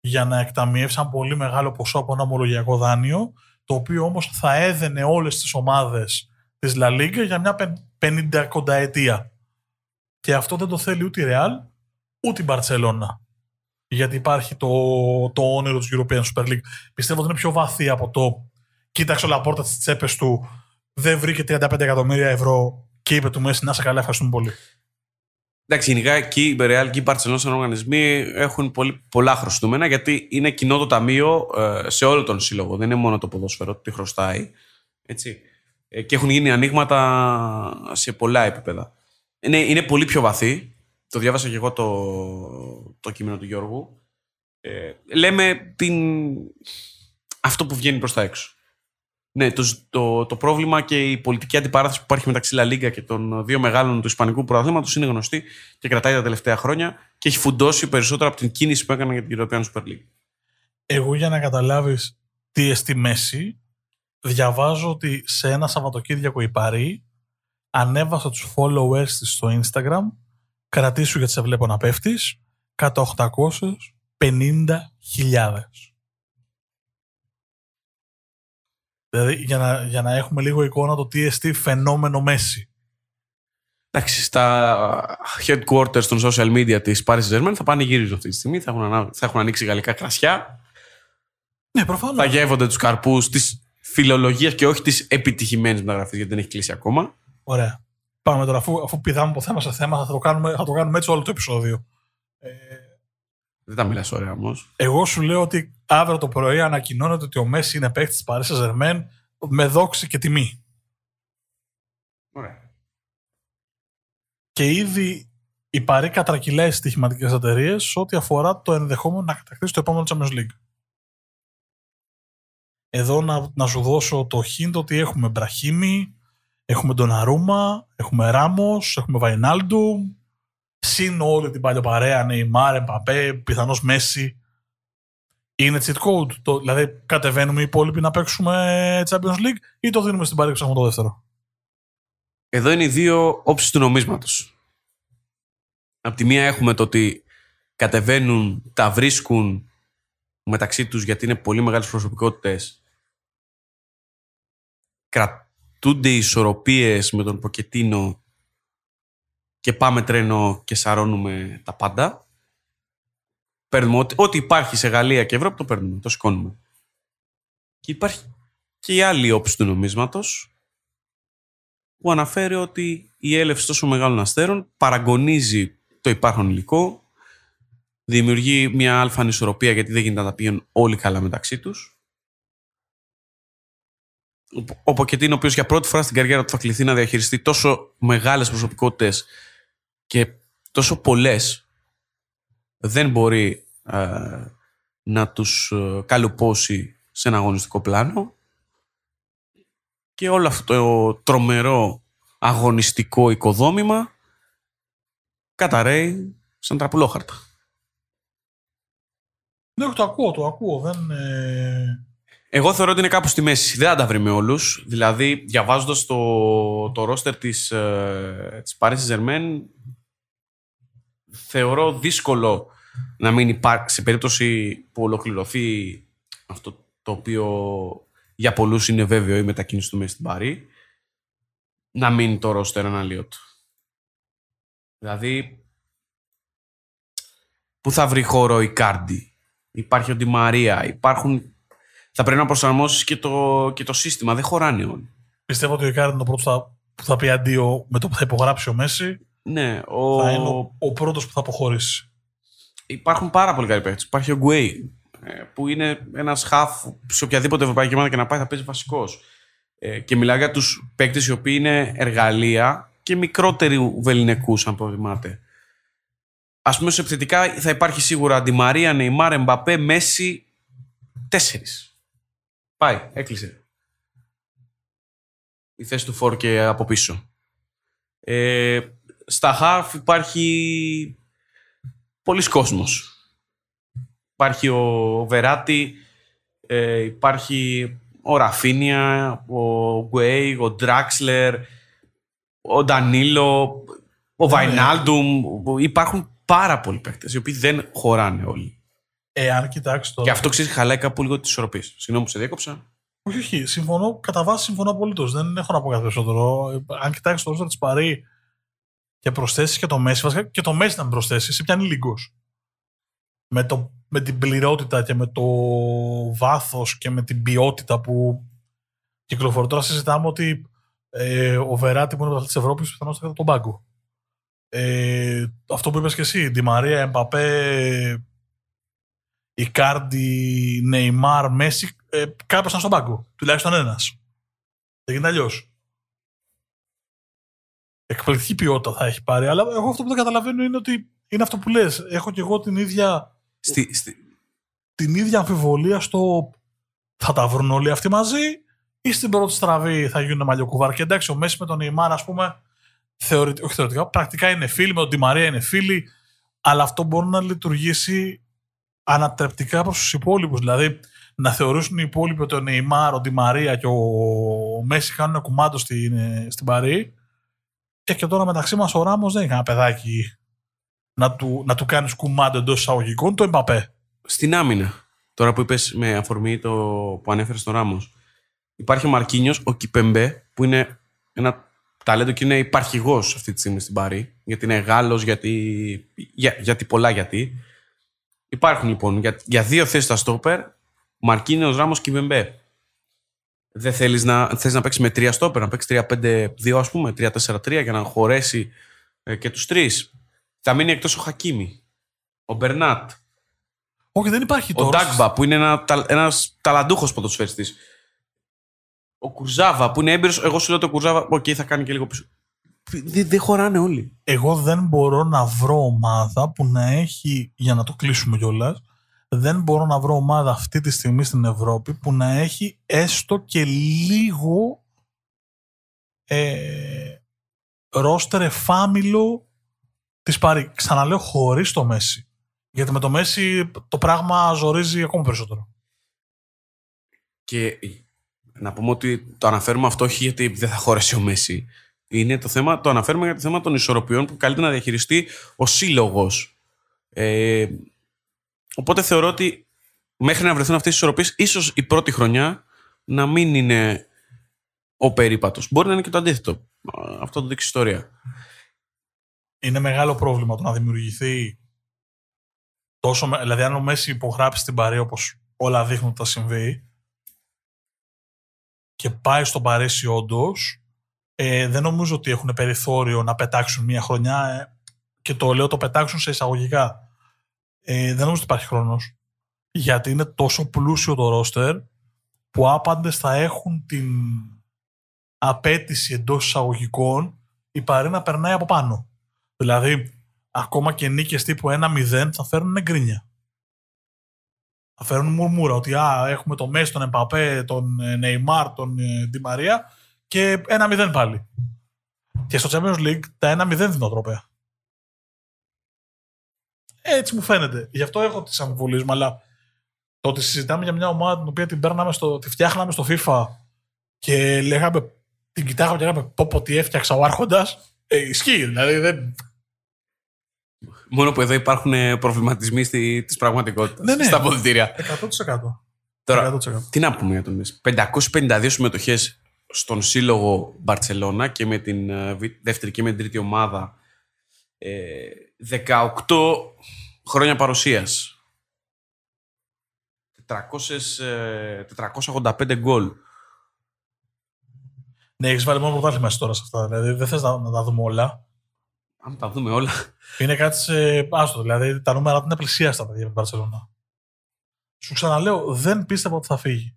για να εκταμιεύσει ένα πολύ μεγάλο ποσό από ένα ομολογιακό δάνειο, το οποίο όμως θα έδαινε όλες τις ομάδες της La Liga για μια πεν- 50 κονταετία. Και αυτό δεν το θέλει ούτε η Real, ούτε η Barcelona. Γιατί υπάρχει το, το όνειρο της European Super League. Πιστεύω ότι είναι πιο βαθύ από το κοίταξε όλα πόρτα στις τσέπες του, δεν βρήκε 35 εκατομμύρια ευρώ και είπε του Μέση να σε καλά, ευχαριστούμε πολύ. Εντάξει, γενικά και η Real και η Barcelona σαν οργανισμοί έχουν πολύ, πολλά χρωστούμενα γιατί είναι κοινό το ταμείο ε, σε όλο τον σύλλογο. Δεν είναι μόνο το ποδόσφαιρο, τι χρωστάει. Έτσι. Ε, και έχουν γίνει ανοίγματα σε πολλά επίπεδα. Είναι, είναι πολύ πιο βαθύ. Το διάβασα και εγώ το, το κείμενο του Γιώργου. Ε, λέμε την... αυτό που βγαίνει προς τα έξω. Ναι, το, το, το πρόβλημα και η πολιτική αντιπαράθεση που υπάρχει μεταξύ La Liga και των δύο μεγάλων του Ισπανικού πρωταθλήματος είναι γνωστή και κρατάει τα τελευταία χρόνια και έχει φουντώσει περισσότερο από την κίνηση που έκανε για την European Super League. Εγώ για να καταλάβεις τι εστί μέση, διαβάζω ότι σε ένα Σαββατοκύριακο η Παρή ανέβασε τους followers της στο Instagram, κρατήσου γιατί σε βλέπω να πέφτεις, κατά 850.000. Δηλαδή για να, για να έχουμε λίγο εικόνα το τι εστί φαινόμενο μέση. Εντάξει, στα headquarters των social media της Paris Saint-Germain θα πάνε γύρω αυτή τη στιγμή. Θα έχουν, ανα- θα έχουν ανοίξει γαλλικά κρασιά. Ναι, προφανώς. Θα γεύονται τους καρπούς της φιλολογίας και όχι της επιτυχημένης μεταγραφής, γιατί δεν έχει κλείσει ακόμα. Ωραία. Πάμε τώρα, αφού, αφού πηδάμε από θέμα σε θέμα, θα το κάνουμε, θα το κάνουμε έτσι όλο το επεισόδιο. Ε, Δεν τα μιλάς ωραία όμως. Εγώ σου λέω ότι αύριο το πρωί ανακοινώνεται ότι ο Μέση είναι παίκτης της Paris Saint-Germain με δόξη και τιμή. Ωραία. Και ήδη η Παρή κατρακυλάει στις στοιχηματικές εταιρείες ό,τι αφορά το ενδεχόμενο να κατακτήσει το επόμενο Champions League. Εδώ να, να σου δώσω το hint ότι έχουμε Μπραχίμι, έχουμε Ντοναρούμα, έχουμε Ράμος, έχουμε Βαϊνάλντου, συν όλη την παλιοπαρέα, Νεϊμάρ, Εμπαπέ, πιθανώς Μέση. Είναι cheat code. Το, δηλαδή, κατεβαίνουμε οι υπόλοιποι να παίξουμε Champions League ή το δίνουμε στην Παρή και το δεύτερο; Εδώ είναι οι δύο όψεις του νομίσματος. Απ' τη μία έχουμε το ότι κατεβαίνουν, τα βρίσκουν μεταξύ τους γιατί είναι πολύ μεγάλες προσωπικότητες. Κρατούνται ισορροπίες με τον Ποκετίνο και πάμε τρένο και σαρώνουμε τα πάντα. Παίρνουμε ό,τι, ό,τι υπάρχει σε Γαλλία και Ευρώπη το παίρνουμε, το σηκώνουμε. Και υπάρχει και η άλλη όψη του νομίσματος που αναφέρει ότι η έλευση τόσο μεγάλων αστέρων παραγωνίζει το υπάρχον υλικό, δημιουργεί μια αλφα ανισορροπία γιατί δεν γίνεται να τα πήγαινε όλοι καλά μεταξύ τους. Ο Ποκετίν, ο οποίος για πρώτη φορά στην καριέρα του θα κληθεί να διαχειριστεί τόσο μεγάλες προσωπικότητες και τόσο πολλές, δεν μπορεί ε, να τους ε, καλουπώσει σε ένα αγωνιστικό πλάνο και όλο αυτό το τρομερό αγωνιστικό οικοδόμημα καταραίει σαν τραπουλόχαρτα. Ναι, το ακούω, το ακούω. Δεν, ε... Εγώ θεωρώ ότι είναι κάπου στη μέση. Δεν θα τα βρει με όλους. Δηλαδή, διαβάζοντας το, το ρόστερ της ε, της Paris Saint-Germain, θεωρώ δύσκολο να μην υπάρξει, σε περίπτωση που ολοκληρωθεί αυτό το οποίο για πολλούς είναι βέβαιο η μετακίνηση του μέσα στην Παρή, να μείνει το ρόστερ αναλύωτο. Δηλαδή, πού θα βρει χώρο η Κάρντι, υπάρχει ο Ντι Μαρία, υπάρχουν... Θα πρέπει να προσαρμόσεις και το, και το σύστημα, δεν χωράνε όλοι. Πιστεύω ότι ο Ικάρντι είναι το πρώτος που θα, που θα πει αντίο με το που θα υπογράψει ο Μέση. Ναι, ο... Θα είναι ο, ο πρώτος που θα αποχωρήσει. Υπάρχουν πάρα πολλοί καλοί παίχτες. Υπάρχει ο Γκουέι, ε, που είναι ένας χαφ σε οποιαδήποτε ευρωπαϊκή ομάδα και να πάει θα παίζει βασικός. Ε, και μιλάω για τους παίκτες οι οποίοι είναι εργαλεία και μικρότεροι βεληνικούς, αν προτιμάτε. Α πούμε, σε επιθετικά θα υπάρχει σίγουρα Αντιμαρία, Νεϊμάρ, Εμπαπέ, Μέση. Τέσσερις. Πάει, έκλεισε. Η θέση του Φόρ και από πίσω. Ε, στα χαφ υπάρχει πολλοί κόσμος. Υπάρχει ο Βεράτη, ε, υπάρχει ο Ραφίνια, ο Γκουέι, ο Ντράξλερ, ο Ντανίλο, ο Βαϊνάλντουμ. Υπάρχουν πάρα πολλοί παίκτες, οι οποίοι δεν χωράνε όλοι. Εάν κοιτάξεις τώρα. Και αυτό ξέρεις, χαλάει κάπου λίγο τη ισορροπία. Συγγνώμη που σε διέκοψα. Όχι, όχι. Συμφωνώ. Κατά βάση συμφωνώ απολύτως. Δεν έχω να πω κάτι περισσότερο. Αν κοιτάξεις το ρόστερ της Παρή και προσθέσεις και το Μέση, βασικά και το Μέση να προσθέσεις, σε πιάνει λίγο. Με το με την πληρότητα και με το βάθος και με την ποιότητα που κυκλοφορεί. Τώρα συζητάμε ότι ε, ο Βεράτη που είναι το της Ευρώπης πιθανώς θα τον πάγκο. Ε, αυτό που είπες και εσύ, Τη Μαρία, Εμπαπέ, Ικάρντι, Νεϊμάρ, Μέση, ε, κάποιος ήταν στον πάγκο. Τουλάχιστον ένας. Δεν γίνεται αλλιώς. Εκπληκτική ποιότητα θα έχει πάρει, αλλά εγώ αυτό που δεν καταλαβαίνω είναι ότι είναι αυτό που λες. Έχω και εγώ την ίδια Στη, στη... Την ίδια αμφιβολία στο θα τα βρουν όλοι αυτοί μαζί ή στην πρώτη στραβή θα γίνουν μαλλιοκουβάρ. Και εντάξει, ο Μέση με τον Ιμάν, ας πούμε, θεωρητικά, όχι θεωρητικά, πρακτικά είναι φίλοι, με τον Τιμαρία είναι φίλοι, αλλά αυτό μπορεί να λειτουργήσει ανατρεπτικά προς τους υπόλοιπους. Δηλαδή, να θεωρήσουν οι υπόλοιποι ότι ο Νεϊμάρ, ο Μαρία και ο Μέση κάνουν κουμάντο στην, στην Παρή. Και, και τώρα μεταξύ μας ο Ράμος δεν είναι ένα παιδάκι να του, να του κάνεις κουμάντο εντός εισαγωγικών το Εμπαπέ. Στην άμυνα, τώρα που είπες με αφορμή το που ανέφερες στον Ράμος, υπάρχει ο Μαρκίνιος, ο Κιπεμπέ, που είναι ένα ταλέντο και είναι υπαρχηγός αυτή τη στιγμή στην Πάρη. Γιατί είναι Γάλλος, γιατί, για, γιατί πολλά γιατί. Υπάρχουν λοιπόν για, για δύο θέσεις στα στόπερ, Μαρκίνιος, Ράμος και Κιπεμπέ. Δεν θέλεις να, θες να παίξεις με τρία στόπερ, να παίξεις 3-5-2 ας πούμε, 3-4-3 για να χωρέσει ε, και τους τρεις. Θα μείνει εκτός ο Χακίμη. Ο Μπερνάτ. Όχι, δεν υπάρχει τώρα. Ο Ντάγκμπα που είναι ένα ένας ταλαντούχος ποδοσφαιριστής. Ο Κουρζάβα που είναι έμπειρος. Εγώ σου λέω το Κουρζάβα. OK, okay, θα κάνει και λίγο πίσω. Δεν δε χωράνε όλοι. Εγώ δεν μπορώ να βρω ομάδα που να έχει. Για να το κλείσουμε κιόλας. Δεν μπορώ να βρω ομάδα αυτή τη στιγμή στην Ευρώπη που να έχει έστω και λίγο ε, ρόστερ εφάμιλο της πάρει. Ξαναλέω χωρίς το Μέση. Γιατί με το Μέση το πράγμα ζορίζει ακόμα περισσότερο. Και να πούμε ότι το αναφέρουμε αυτό όχι γιατί δεν θα χωρέσει ο Μέση. Είναι το θέμα, το αναφέρουμε για το θέμα των ισορροπιών που καλείται να διαχειριστεί ο σύλλογος. Ε, οπότε θεωρώ ότι μέχρι να βρεθούν αυτές οι ισορροπίες, ίσως η πρώτη χρονιά να μην είναι ο περίπατος. Μπορεί να είναι και το αντίθετο. Αυτό το δείξει η ιστορία. Είναι μεγάλο πρόβλημα το να δημιουργηθεί τόσο. Δηλαδή, αν ο Μέση υπογράψει την παρέα όπως όλα δείχνουν ότι θα συμβεί, και πάει στον Παρίσι όντως, ε, δεν νομίζω ότι έχουν περιθώριο να πετάξουν μία χρονιά ε, και το λέω το πετάξουν σε εισαγωγικά. Ε, δεν νομίζω ότι υπάρχει χρόνος. Γιατί είναι τόσο πλούσιο το ρόστερ που άπαντες θα έχουν την απέτηση εντός εισαγωγικών η παρή να περνάει από πάνω. Δηλαδή, ακόμα και νίκες τύπου 1-0 θα φέρουν γκρίνια θα φέρουν μουρμούρα ότι α, έχουμε το Μέση, τον Εμπαπέ, τον Νεϊμάρ, τον Ντι Μαρία και ένα μηδέν πάλι. Και στο Champions League τα ένα μηδέν δίνω τρόπαια. Έτσι μου φαίνεται. Γι' αυτό έχω τις αμφιβολίες μου, αλλά το ότι συζητάμε για μια ομάδα την οποία την παίρναμε στο, τη φτιάχναμε στο FIFA και λέγαμε, την κοιτάγαμε και λέγαμε πω πω τι έφτιαξα ο Άρχοντας. Ε, ισχύει, δηλαδή δεν, Μόνο που εδώ υπάρχουν ε, προβληματισμοί στη, της πραγματικότητας, ναι, ναι. στα αποδητήρια. 100%. Τώρα, 100%. τι να πούμε για τον Μέση; 552 συμμετοχές στον σύλλογο Μπαρτσελώνα και με την ε, δεύτερη και με την τρίτη ομάδα. Ε, 18 χρόνια παρουσίας. 485 γκολ. Ναι, έχεις βάλει μόνο πρωτάθλημα τώρα σε αυτά. Δηλαδή δεν θες να, να τα δούμε όλα. Αν τα δούμε όλα. Είναι κάτι σε άστο. Δηλαδή τα νούμερα του είναι πλησιάστα παιδιά με την Παρσελόνα. Σου ξαναλέω, δεν πίστευα ότι θα φύγει.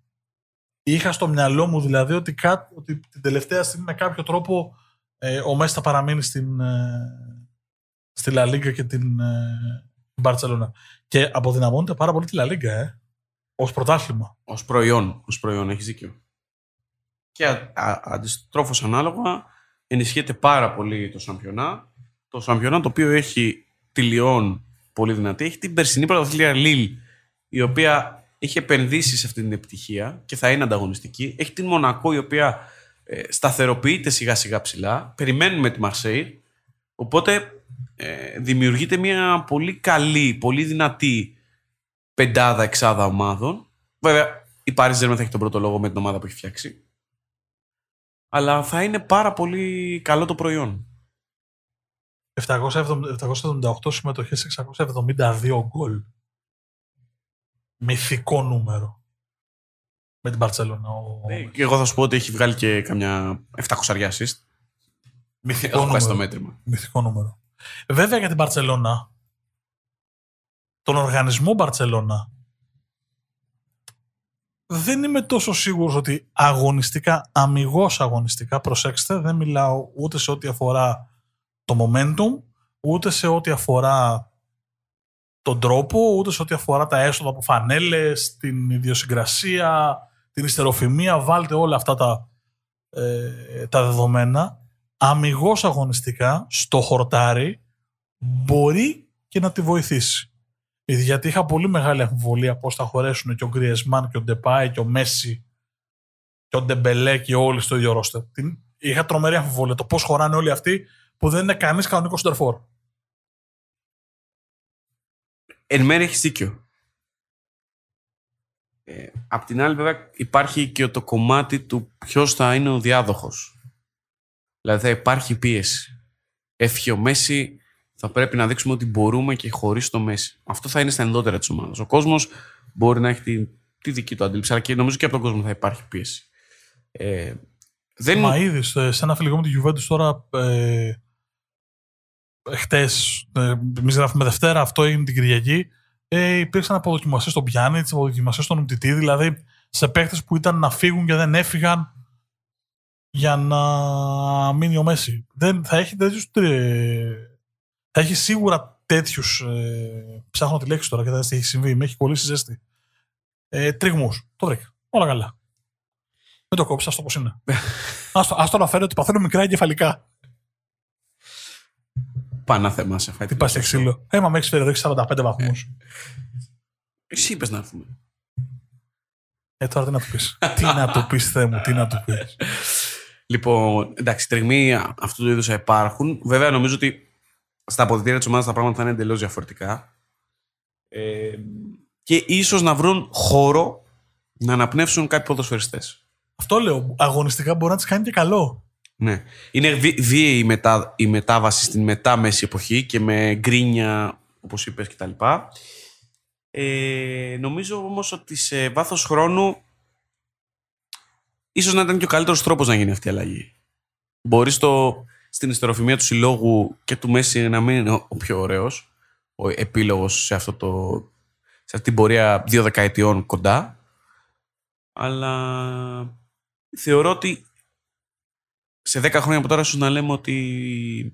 Είχα στο μυαλό μου δηλαδή ότι, κά, ότι την τελευταία στιγμή με κάποιο τρόπο ε, ο Μέση θα παραμείνει στην, ε, στη Λα Λίγκα και την ε, Μπαρσελόνα. Και αποδυναμώνεται πάρα πολύ τη Λα Λίγκα, ε, ως πρωτάθλημα. Ω προϊόν, ως προϊόν, έχεις δίκιο. Και αντιστρόφως ανάλογα ενισχύεται πάρα πολύ το Σαμπιονά το Σαμπιονά το οποίο έχει τη Λιόν πολύ δυνατή, έχει την περσινή πρωταθλήτρια Λίλ, η οποία έχει επενδύσει σε αυτή την επιτυχία και θα είναι ανταγωνιστική. Έχει την Μονακό, η οποία ε, σταθεροποιείται σιγά σιγά ψηλά. Περιμένουμε τη Μαρσέη. Οπότε ε, δημιουργείται μια πολύ καλή, πολύ δυνατή πεντάδα-εξάδα ομάδων. Βέβαια, η Πάρη δεν θα έχει τον πρώτο λόγο με την ομάδα που έχει φτιάξει. Αλλά θα είναι πάρα πολύ καλό το προϊόν. 778 συμμετοχές, 672 γκολ. Μυθικό νούμερο. Με την Παρσελόνα. Ο... Ναι, και εγώ θα σου πω ότι έχει βγάλει και καμιά 700 assist. Μυθικό Έχω νούμερο. το μέτρημα. Μυθικό νούμερο. Βέβαια για την Παρσελόνα, τον οργανισμό Μπαρτσελώνα, δεν είμαι τόσο σίγουρος ότι αγωνιστικά, αμυγός αγωνιστικά, προσέξτε, δεν μιλάω ούτε σε ό,τι αφορά το momentum, ούτε σε ό,τι αφορά τον τρόπο, ούτε σε ό,τι αφορά τα έσοδα από φανέλες, την ιδιοσυγκρασία, την ιστεροφημία, βάλτε όλα αυτά τα, ε, τα δεδομένα, αμυγός αγωνιστικά, στο χορτάρι, μπορεί και να τη βοηθήσει. Γιατί είχα πολύ μεγάλη αμφιβολία πώς θα χωρέσουν και ο Γκριεσμάν και ο Ντεπάι και ο Μέση και ο Ντεμπελέ και όλοι στο ίδιο ρόστερ. Την- Είχα τρομερή αμφιβολία το πώς χωράνε όλοι αυτοί που δεν είναι κανείς κανονικός σεντερφόρ. Εν μέρει έχεις δίκιο. Ε, απ' την άλλη, βέβαια, υπάρχει και το κομμάτι του ποιος θα είναι ο διάδοχος. Δηλαδή, θα υπάρχει πίεση. Έφυγε ο Μέση, θα πρέπει να δείξουμε ότι μπορούμε και χωρίς το Μέση. Αυτό θα είναι στα ενδότερα της ομάδας. Ο κόσμος μπορεί να έχει τη, τη δική του αντίληψη, αλλά και νομίζω και από τον κόσμο θα υπάρχει πίεση. Ε, δεν Μα ήδη σε σε ένα φιλικό με τη Juventus τώρα ε, χτες, ε, εμείς γράφουμε Δευτέρα, αυτό έγινε την Κυριακή, ε, υπήρξαν αποδοκιμασίες στον Πιάνιτς, αποδοκιμασίες στον Ουτιτή, δηλαδή σε παίχτες που ήταν να φύγουν και δεν έφυγαν για να μείνει ο Μέση. Δεν, θα έχει τέτοιους, τρι- θα έχει σίγουρα τέτοιους, ε, ψάχνω τη λέξη τώρα και δεν τι έχει συμβεί, με έχει κολλήσει ζέστη. Ε, τριγμούς. Το βρήκα. Όλα καλά. Μην το κόψεις, αυτό πώς είναι. Ας το, ας το αναφέρω ότι παθαίνω μικρά εγκεφαλικά. Πανά θέμα σε φάει. Τι πας σε ξύλο. Ε, μα με έχεις φέρει εδώ έχεις 45 βαθμούς. Εσύ είπες να έρθουμε. Ε, τώρα τι να του πεις. τι να του πεις, Θεέ μου, τι να του πεις. Λοιπόν, εντάξει, τριγμοί αυτού του είδους θα υπάρχουν. Βέβαια, νομίζω ότι στα αποδητήρια της ομάδας τα πράγματα θα είναι εντελώς διαφορετικά. Ε, και ίσως να βρουν χώρο να αναπνεύσουν κάποιοι ποδοσφαιριστές. Αυτό λέω. Αγωνιστικά μπορεί να τη κάνει και καλό. Ναι. Είναι βί- βίαιη η, μετά, η μετάβαση στην μετά-μέση εποχή και με γκρίνια, όπως είπες, κτλ. Ε, νομίζω όμως ότι σε βάθος χρόνου ίσως να ήταν και ο καλύτερος τρόπος να γίνει αυτή η αλλαγή. Μπορείς στο, στην ιστεροφημία του συλλόγου και του Μέση να μην είναι ο- ο πιο ωραίος, ο επίλογος σε, αυτό το, σε αυτή την πορεία δύο δεκαετιών κοντά. Αλλά θεωρώ ότι σε 10 χρόνια από τώρα ίσως να λέμε ότι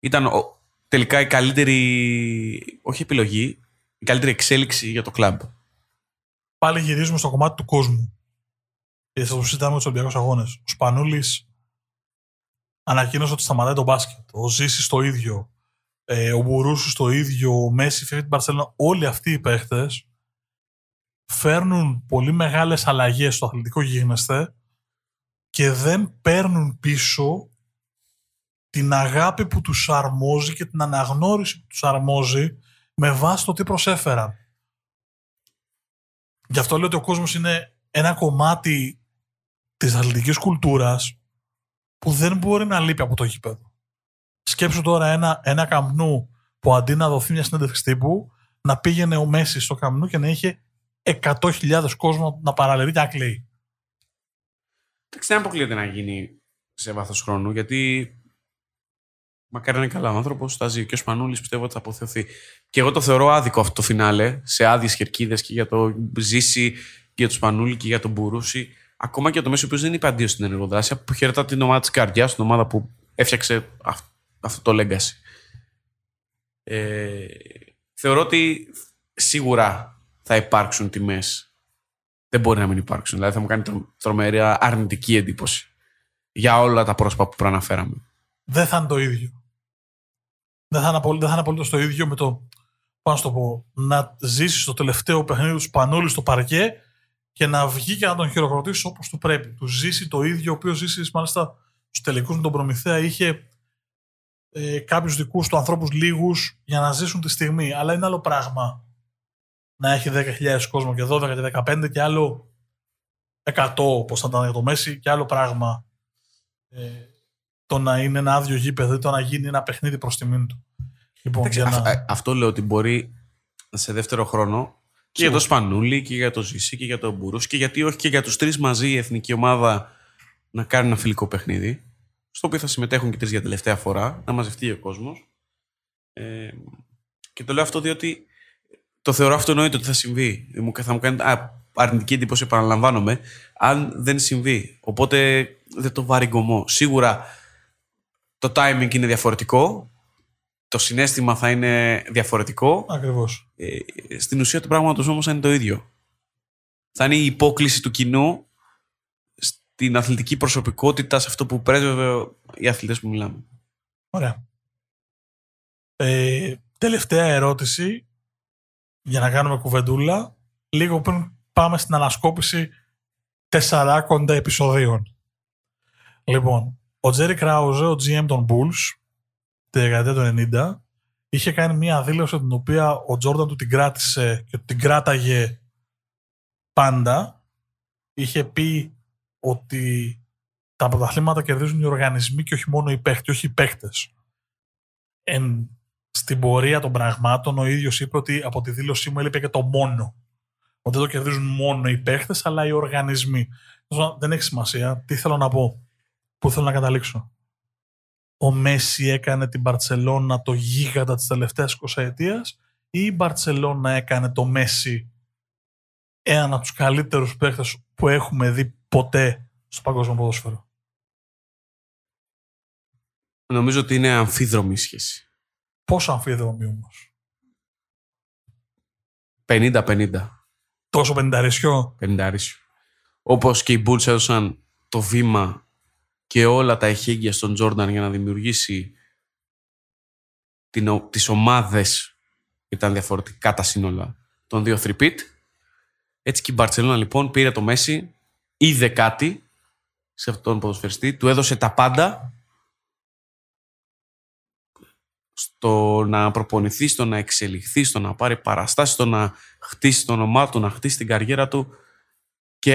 ήταν ο- τελικά η καλύτερη, όχι επιλογή, η καλύτερη εξέλιξη για το κλαμπ. Πάλι γυρίζουμε στο κομμάτι του κόσμου. Και θα το συζητάμε με τους Ολυμπιακούς Αγώνες. Ο Σπανούλης ανακοίνωσε ότι σταματάει το μπάσκετ. Ο Ζήσης το ίδιο. Ε, ο Μπουρούσου το ίδιο. Ο Μέση φεύγει την Παρσελόνα. Όλοι αυτοί οι παίχτες φέρνουν πολύ μεγάλες αλλαγές στο αθλητικό γίγνεσθε και δεν παίρνουν πίσω την αγάπη που τους αρμόζει και την αναγνώριση που τους αρμόζει με βάση το τι προσέφεραν. Γι' αυτό λέω ότι ο κόσμος είναι ένα κομμάτι της αθλητικής κουλτούρας που δεν μπορεί να λείπει από το γήπεδο. Σκέψου τώρα ένα, ένα καμπνού που αντί να δοθεί μια συνέντευξη τύπου να πήγαινε ο Μέση στο καμπνού και να είχε 100.000 κόσμο να παραλυρεί και να κλαίει. Εντάξει, δεν αποκλείεται να γίνει σε βάθος χρόνου, γιατί μακάρι να είναι καλά ο άνθρωπος, θα ζει. Και ο Σπανούλης πιστεύω ότι θα αποθεωθεί. Και εγώ το θεωρώ άδικο αυτό το φινάλε, σε άδειες κερκίδες και για το Ζήση και για το Σπανούλη και για τον Μπουρούση. Ακόμα και για το Μέση, ο οποίο δεν είπε αντίο στην ενεργοδράση, που χαιρετά την ομάδα της καρδιάς, την ομάδα που έφτιαξε αυ- αυτό το legacy. Ε, θεωρώ ότι σίγουρα θα υπάρξουν τιμές δεν μπορεί να μην υπάρξουν. Δηλαδή θα μου κάνει τρο- τρομερή αρνητική εντύπωση για όλα τα πρόσωπα που προαναφέραμε. δεν θα είναι το ίδιο. Δεν θα είναι, απολύ- δεν θα είναι απολύτως το ίδιο με το, πώς να σου το πω, να ζήσεις το τελευταίο παιχνίδι τους Σπανούλη στο παρκέ και να βγει και να τον χειροκροτήσει όπως του πρέπει. Του ζήσει το ίδιο, ο οποίος ζήσει μάλιστα στους τελικούς με τον Προμηθέα, είχε ε, κάποιους δικούς του ανθρώπους λίγους για να ζήσουν τη στιγμή. Αλλά είναι άλλο πράγμα να έχει 10.000 κόσμο και 12 και 15 και άλλο 100 όπως θα ήταν για το Μέση και άλλο πράγμα ε, το να είναι ένα άδειο γήπεδο ή το να γίνει ένα παιχνίδι προς τιμήν του. Λοιπόν, Εντάξει, για αυ- να... α- αυτό λέω ότι μπορεί σε δεύτερο χρόνο και για το Σπανούλη και για το Ζήση και για τον Μπουρούς και γιατί όχι και για τους τρεις μαζί η εθνική ομάδα να κάνει ένα φιλικό παιχνίδι στο οποίο θα συμμετέχουν και τρεις για τελευταία φορά να μαζευτεί ο κόσμος. Ε, και το λέω αυτό διότι το θεωρώ αυτονόητο ότι θα συμβεί. Μου- θα μου κάνει α, αρνητική εντύπωση επαναλαμβάνομαι αν δεν συμβεί. Οπότε δεν το βάρει γκωμό. Σίγουρα το timing είναι διαφορετικό το συνέστημα θα είναι διαφορετικό. Ακριβώς. Ε, στην ουσία του πράγματος όμως θα είναι το ίδιο. Θα είναι η υπόκληση του κοινού στην αθλητική προσωπικότητα, σε αυτό που πρέσβευε οι αθλητές που μιλάμε. Ωραία. Ε, τελευταία ερώτηση για να κάνουμε κουβεντούλα. Λίγο πριν πάμε στην ανασκόπηση τεσσαράκοντα επεισοδίων. Λοιπόν, ο Τζέρι Κράουζε, ο GM των Bulls, τη δεκαετία του 90, είχε κάνει μία δήλωση την οποία ο Τζόρνταν του την κράτησε και του την κράταγε πάντα. Είχε πει ότι τα πρωταθλήματα κερδίζουν οι οργανισμοί και όχι μόνο οι παίχτες, όχι οι παίχτες. Εν, στην πορεία των πραγμάτων ο ίδιος είπε ότι από τη δήλωσή μου έλειπε και το μόνο. Ότι δεν το κερδίζουν μόνο οι παίχτες αλλά οι οργανισμοί. Δεν έχει σημασία. Τι θέλω να πω. Πού θέλω να καταλήξω. Ο Μέση έκανε την Μπαρτσελώνα το γίγαντα της τελευταίας 20 ετίας ή η Μπαρτσελώνα έκανε το Μέση έναν από τους καλύτερους παίχτες που έχουμε δει ποτέ στο παγκόσμιο ποδόσφαιρο; Νομίζω ότι είναι αμφίδρομη η σχέση. Πόσο αμφίδρομη όμως; 50-50. Τόσο πενταρισιό. 50 Όπως και οι Bulls έδωσαν το βήμα και όλα τα εχέγγυα στον Τζόρνταν για να δημιουργήσει την, τις ομάδες ήταν διαφορετικά τα σύνολα των δύο θρυπίτ. Έτσι και η Μπαρτσελώνα λοιπόν πήρε το Μέση, είδε κάτι σε αυτόν τον ποδοσφαιριστή, του έδωσε τα πάντα στο να προπονηθεί, στο να εξελιχθεί, στο να πάρει παραστάσεις, στο να χτίσει το όνομά του, να χτίσει την καριέρα του και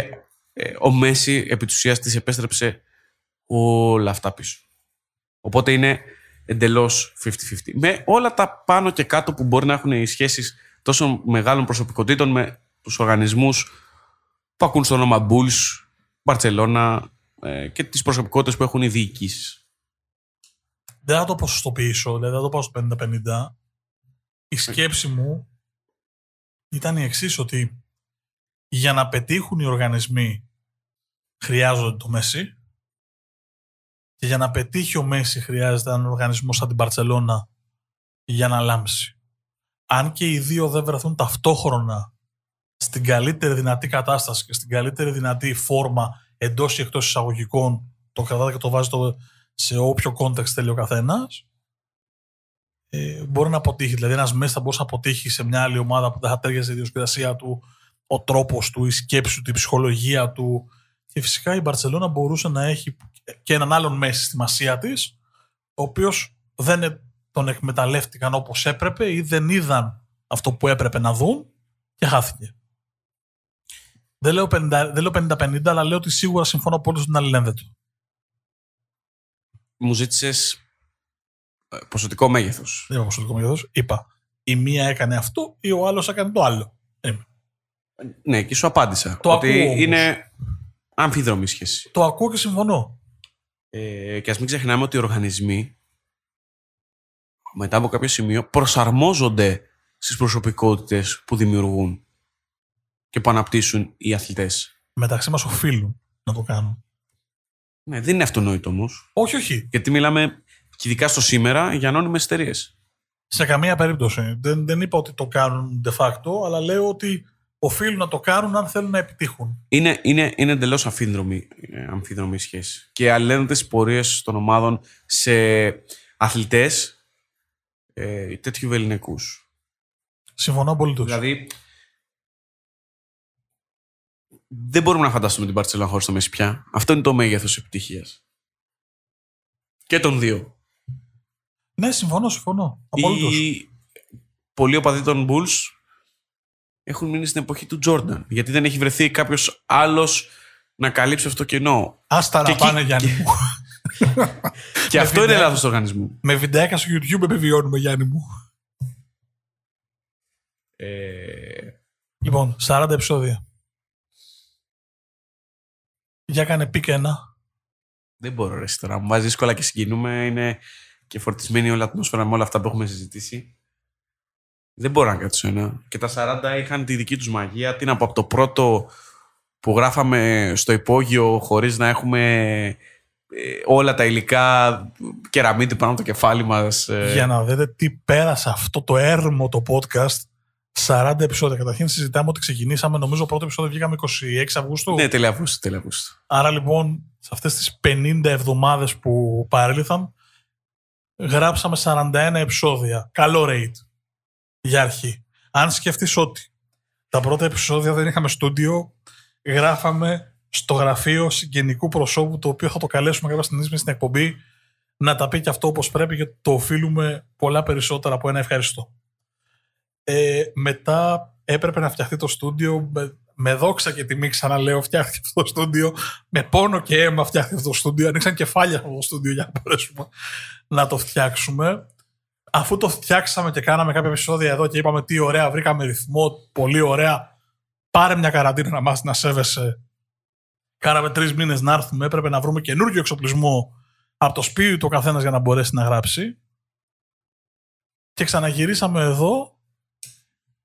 ε, ο Μέση επί της ουσίας της επέστρεψε όλα αυτά πίσω. Οπότε είναι εντελώς 50-50. Με όλα τα πάνω και κάτω που μπορεί να έχουν οι σχέσεις τόσο μεγάλων προσωπικότητων με τους οργανισμούς που ακούν στο όνομα Bulls, Barcelona ε, και τις προσωπικότητες που έχουν οι διοικήσεις δεν θα το ποσοστοποιήσω, δηλαδή δεν θα το πάω στο 50-50. Η σκέψη μου ήταν η εξής ότι για να πετύχουν οι οργανισμοί χρειάζονται το Μέση και για να πετύχει ο Μέση χρειάζεται έναν οργανισμό σαν την Παρσελώνα για να λάμψει. Αν και οι δύο δεν βρεθούν ταυτόχρονα στην καλύτερη δυνατή κατάσταση και στην καλύτερη δυνατή φόρμα εντός ή εκτός εισαγωγικών, το κρατάτε και το βάζετε σε όποιο context θέλει ο καθένας, ε, μπορεί να αποτύχει. Δηλαδή, ένας μέσα θα μπορούσε να αποτύχει σε μια άλλη ομάδα που δεν θα τέριαζε η ιδιοσυγκρασία του, ο τρόπος του, η σκέψη του, η ψυχολογία του. Και φυσικά η Μπαρσελόνα μπορούσε να έχει και έναν άλλον μέση στη μασία της, ο οποίος δεν τον εκμεταλλεύτηκαν όπως έπρεπε ή δεν είδαν αυτό που έπρεπε να δουν και χάθηκε. Δεν λέω 50-50, αλλά λέω ότι σίγουρα συμφωνώ πολύ στην αλληλένδετο μου ζήτησες ε, ποσοτικό μέγεθος. Δεν είπα ποσοτικό μέγεθος. Είπα η μία έκανε αυτό ή ο άλλος έκανε το άλλο. Ναι, και σου απάντησα. Το ότι ακούω, είναι αμφιδρομή σχέση. Το ακούω και συμφωνώ. Ε, και ας μην ξεχνάμε ότι οι οργανισμοί μετά από κάποιο σημείο προσαρμόζονται στις προσωπικότητες που δημιουργούν και που αναπτύσσουν οι αθλητές. Μεταξύ μας οφείλουν να το κάνουν. Ναι, δεν είναι αυτονόητο όμως. Όχι, όχι. Γιατί μιλάμε και ειδικά στο σήμερα για ανώνυμες εταιρείες. Σε καμία περίπτωση. Δεν, δεν είπα ότι το κάνουν de facto, αλλά λέω ότι οφείλουν να το κάνουν αν θέλουν να επιτύχουν. Είναι, είναι, είναι εντελώς αμφίδρομη, ε, αμφίδρομη σχέση. Και αλλαίνονται τι πορείες των ομάδων σε αθλητές ε, τέτοιου βεληνικούς. Συμφωνώ απολύτως. Δηλαδή, δεν μπορούμε να φανταστούμε την Παρσελόνα χωρίς το Μέση πια. Αυτό είναι το μέγεθος επιτυχίας. Και των δύο. Ναι, συμφωνώ, συμφωνώ. Απολύτως. Οι πολλοί οπαδοί των Bulls έχουν μείνει στην εποχή του Τζόρνταν. Γιατί δεν έχει βρεθεί κάποιος άλλος να καλύψει αυτό το κενό. Άστα να πάνε, Γιάννη μου. και αυτό είναι λάθος του οργανισμού. Με βιντεάκια στο YouTube επιβιώνουμε, Γιάννη μου. Ε... Λοιπόν, 40 επεισόδια. Για κάνε pick ένα. Δεν μπορώ ρε τώρα. Μου βάζεις δύσκολα και συγκινούμαι. Είναι και φορτισμένη όλη η ατμόσφαιρα με όλα αυτά που έχουμε συζητήσει. Δεν μπορώ να κάτσω ένα. Και τα 40 είχαν τη δική τους μαγεία. Τι να πω, από το πρώτο που γράφαμε στο υπόγειο χωρίς να έχουμε ε, όλα τα υλικά κεραμίτι πάνω από το κεφάλι μας. Ε. Για να δείτε τι πέρασε αυτό το έρμο το podcast 40 επεισόδια. Καταρχήν συζητάμε ότι ξεκινήσαμε, νομίζω πρώτο επεισόδιο βγήκαμε 26 Αυγούστου. Ναι, τέλεια Αυγούστου, τέλεια Αυγούστου. Άρα λοιπόν, σε αυτές τις 50 εβδομάδες που παρέλθαν, γράψαμε 41 επεισόδια. Καλό rate για αρχή. Αν σκεφτείς ότι τα πρώτα επεισόδια δεν είχαμε στούντιο, γράφαμε στο γραφείο συγγενικού προσώπου, το οποίο θα το καλέσουμε κάποια στιγμή στην εκπομπή, να τα πει και αυτό όπως πρέπει και το οφείλουμε πολλά περισσότερα από ένα ευχαριστώ. Ε, μετά έπρεπε να φτιαχτεί το στούντιο με, με δόξα και τιμή ξαναλέω φτιάχτηκε αυτό το στούντιο με πόνο και αίμα φτιάχτηκε αυτό το στούντιο ανοίξαν κεφάλια αυτό το στούντιο για να μπορέσουμε να το φτιάξουμε αφού το φτιάξαμε και κάναμε κάποια επεισόδια εδώ και είπαμε τι ωραία βρήκαμε ρυθμό πολύ ωραία πάρε μια καραντίνα να μάθει να σέβεσαι κάναμε τρεις μήνες να έρθουμε έπρεπε να βρούμε καινούργιο εξοπλισμό από το σπίτι του ο καθένας για να μπορέσει να γράψει και ξαναγυρίσαμε εδώ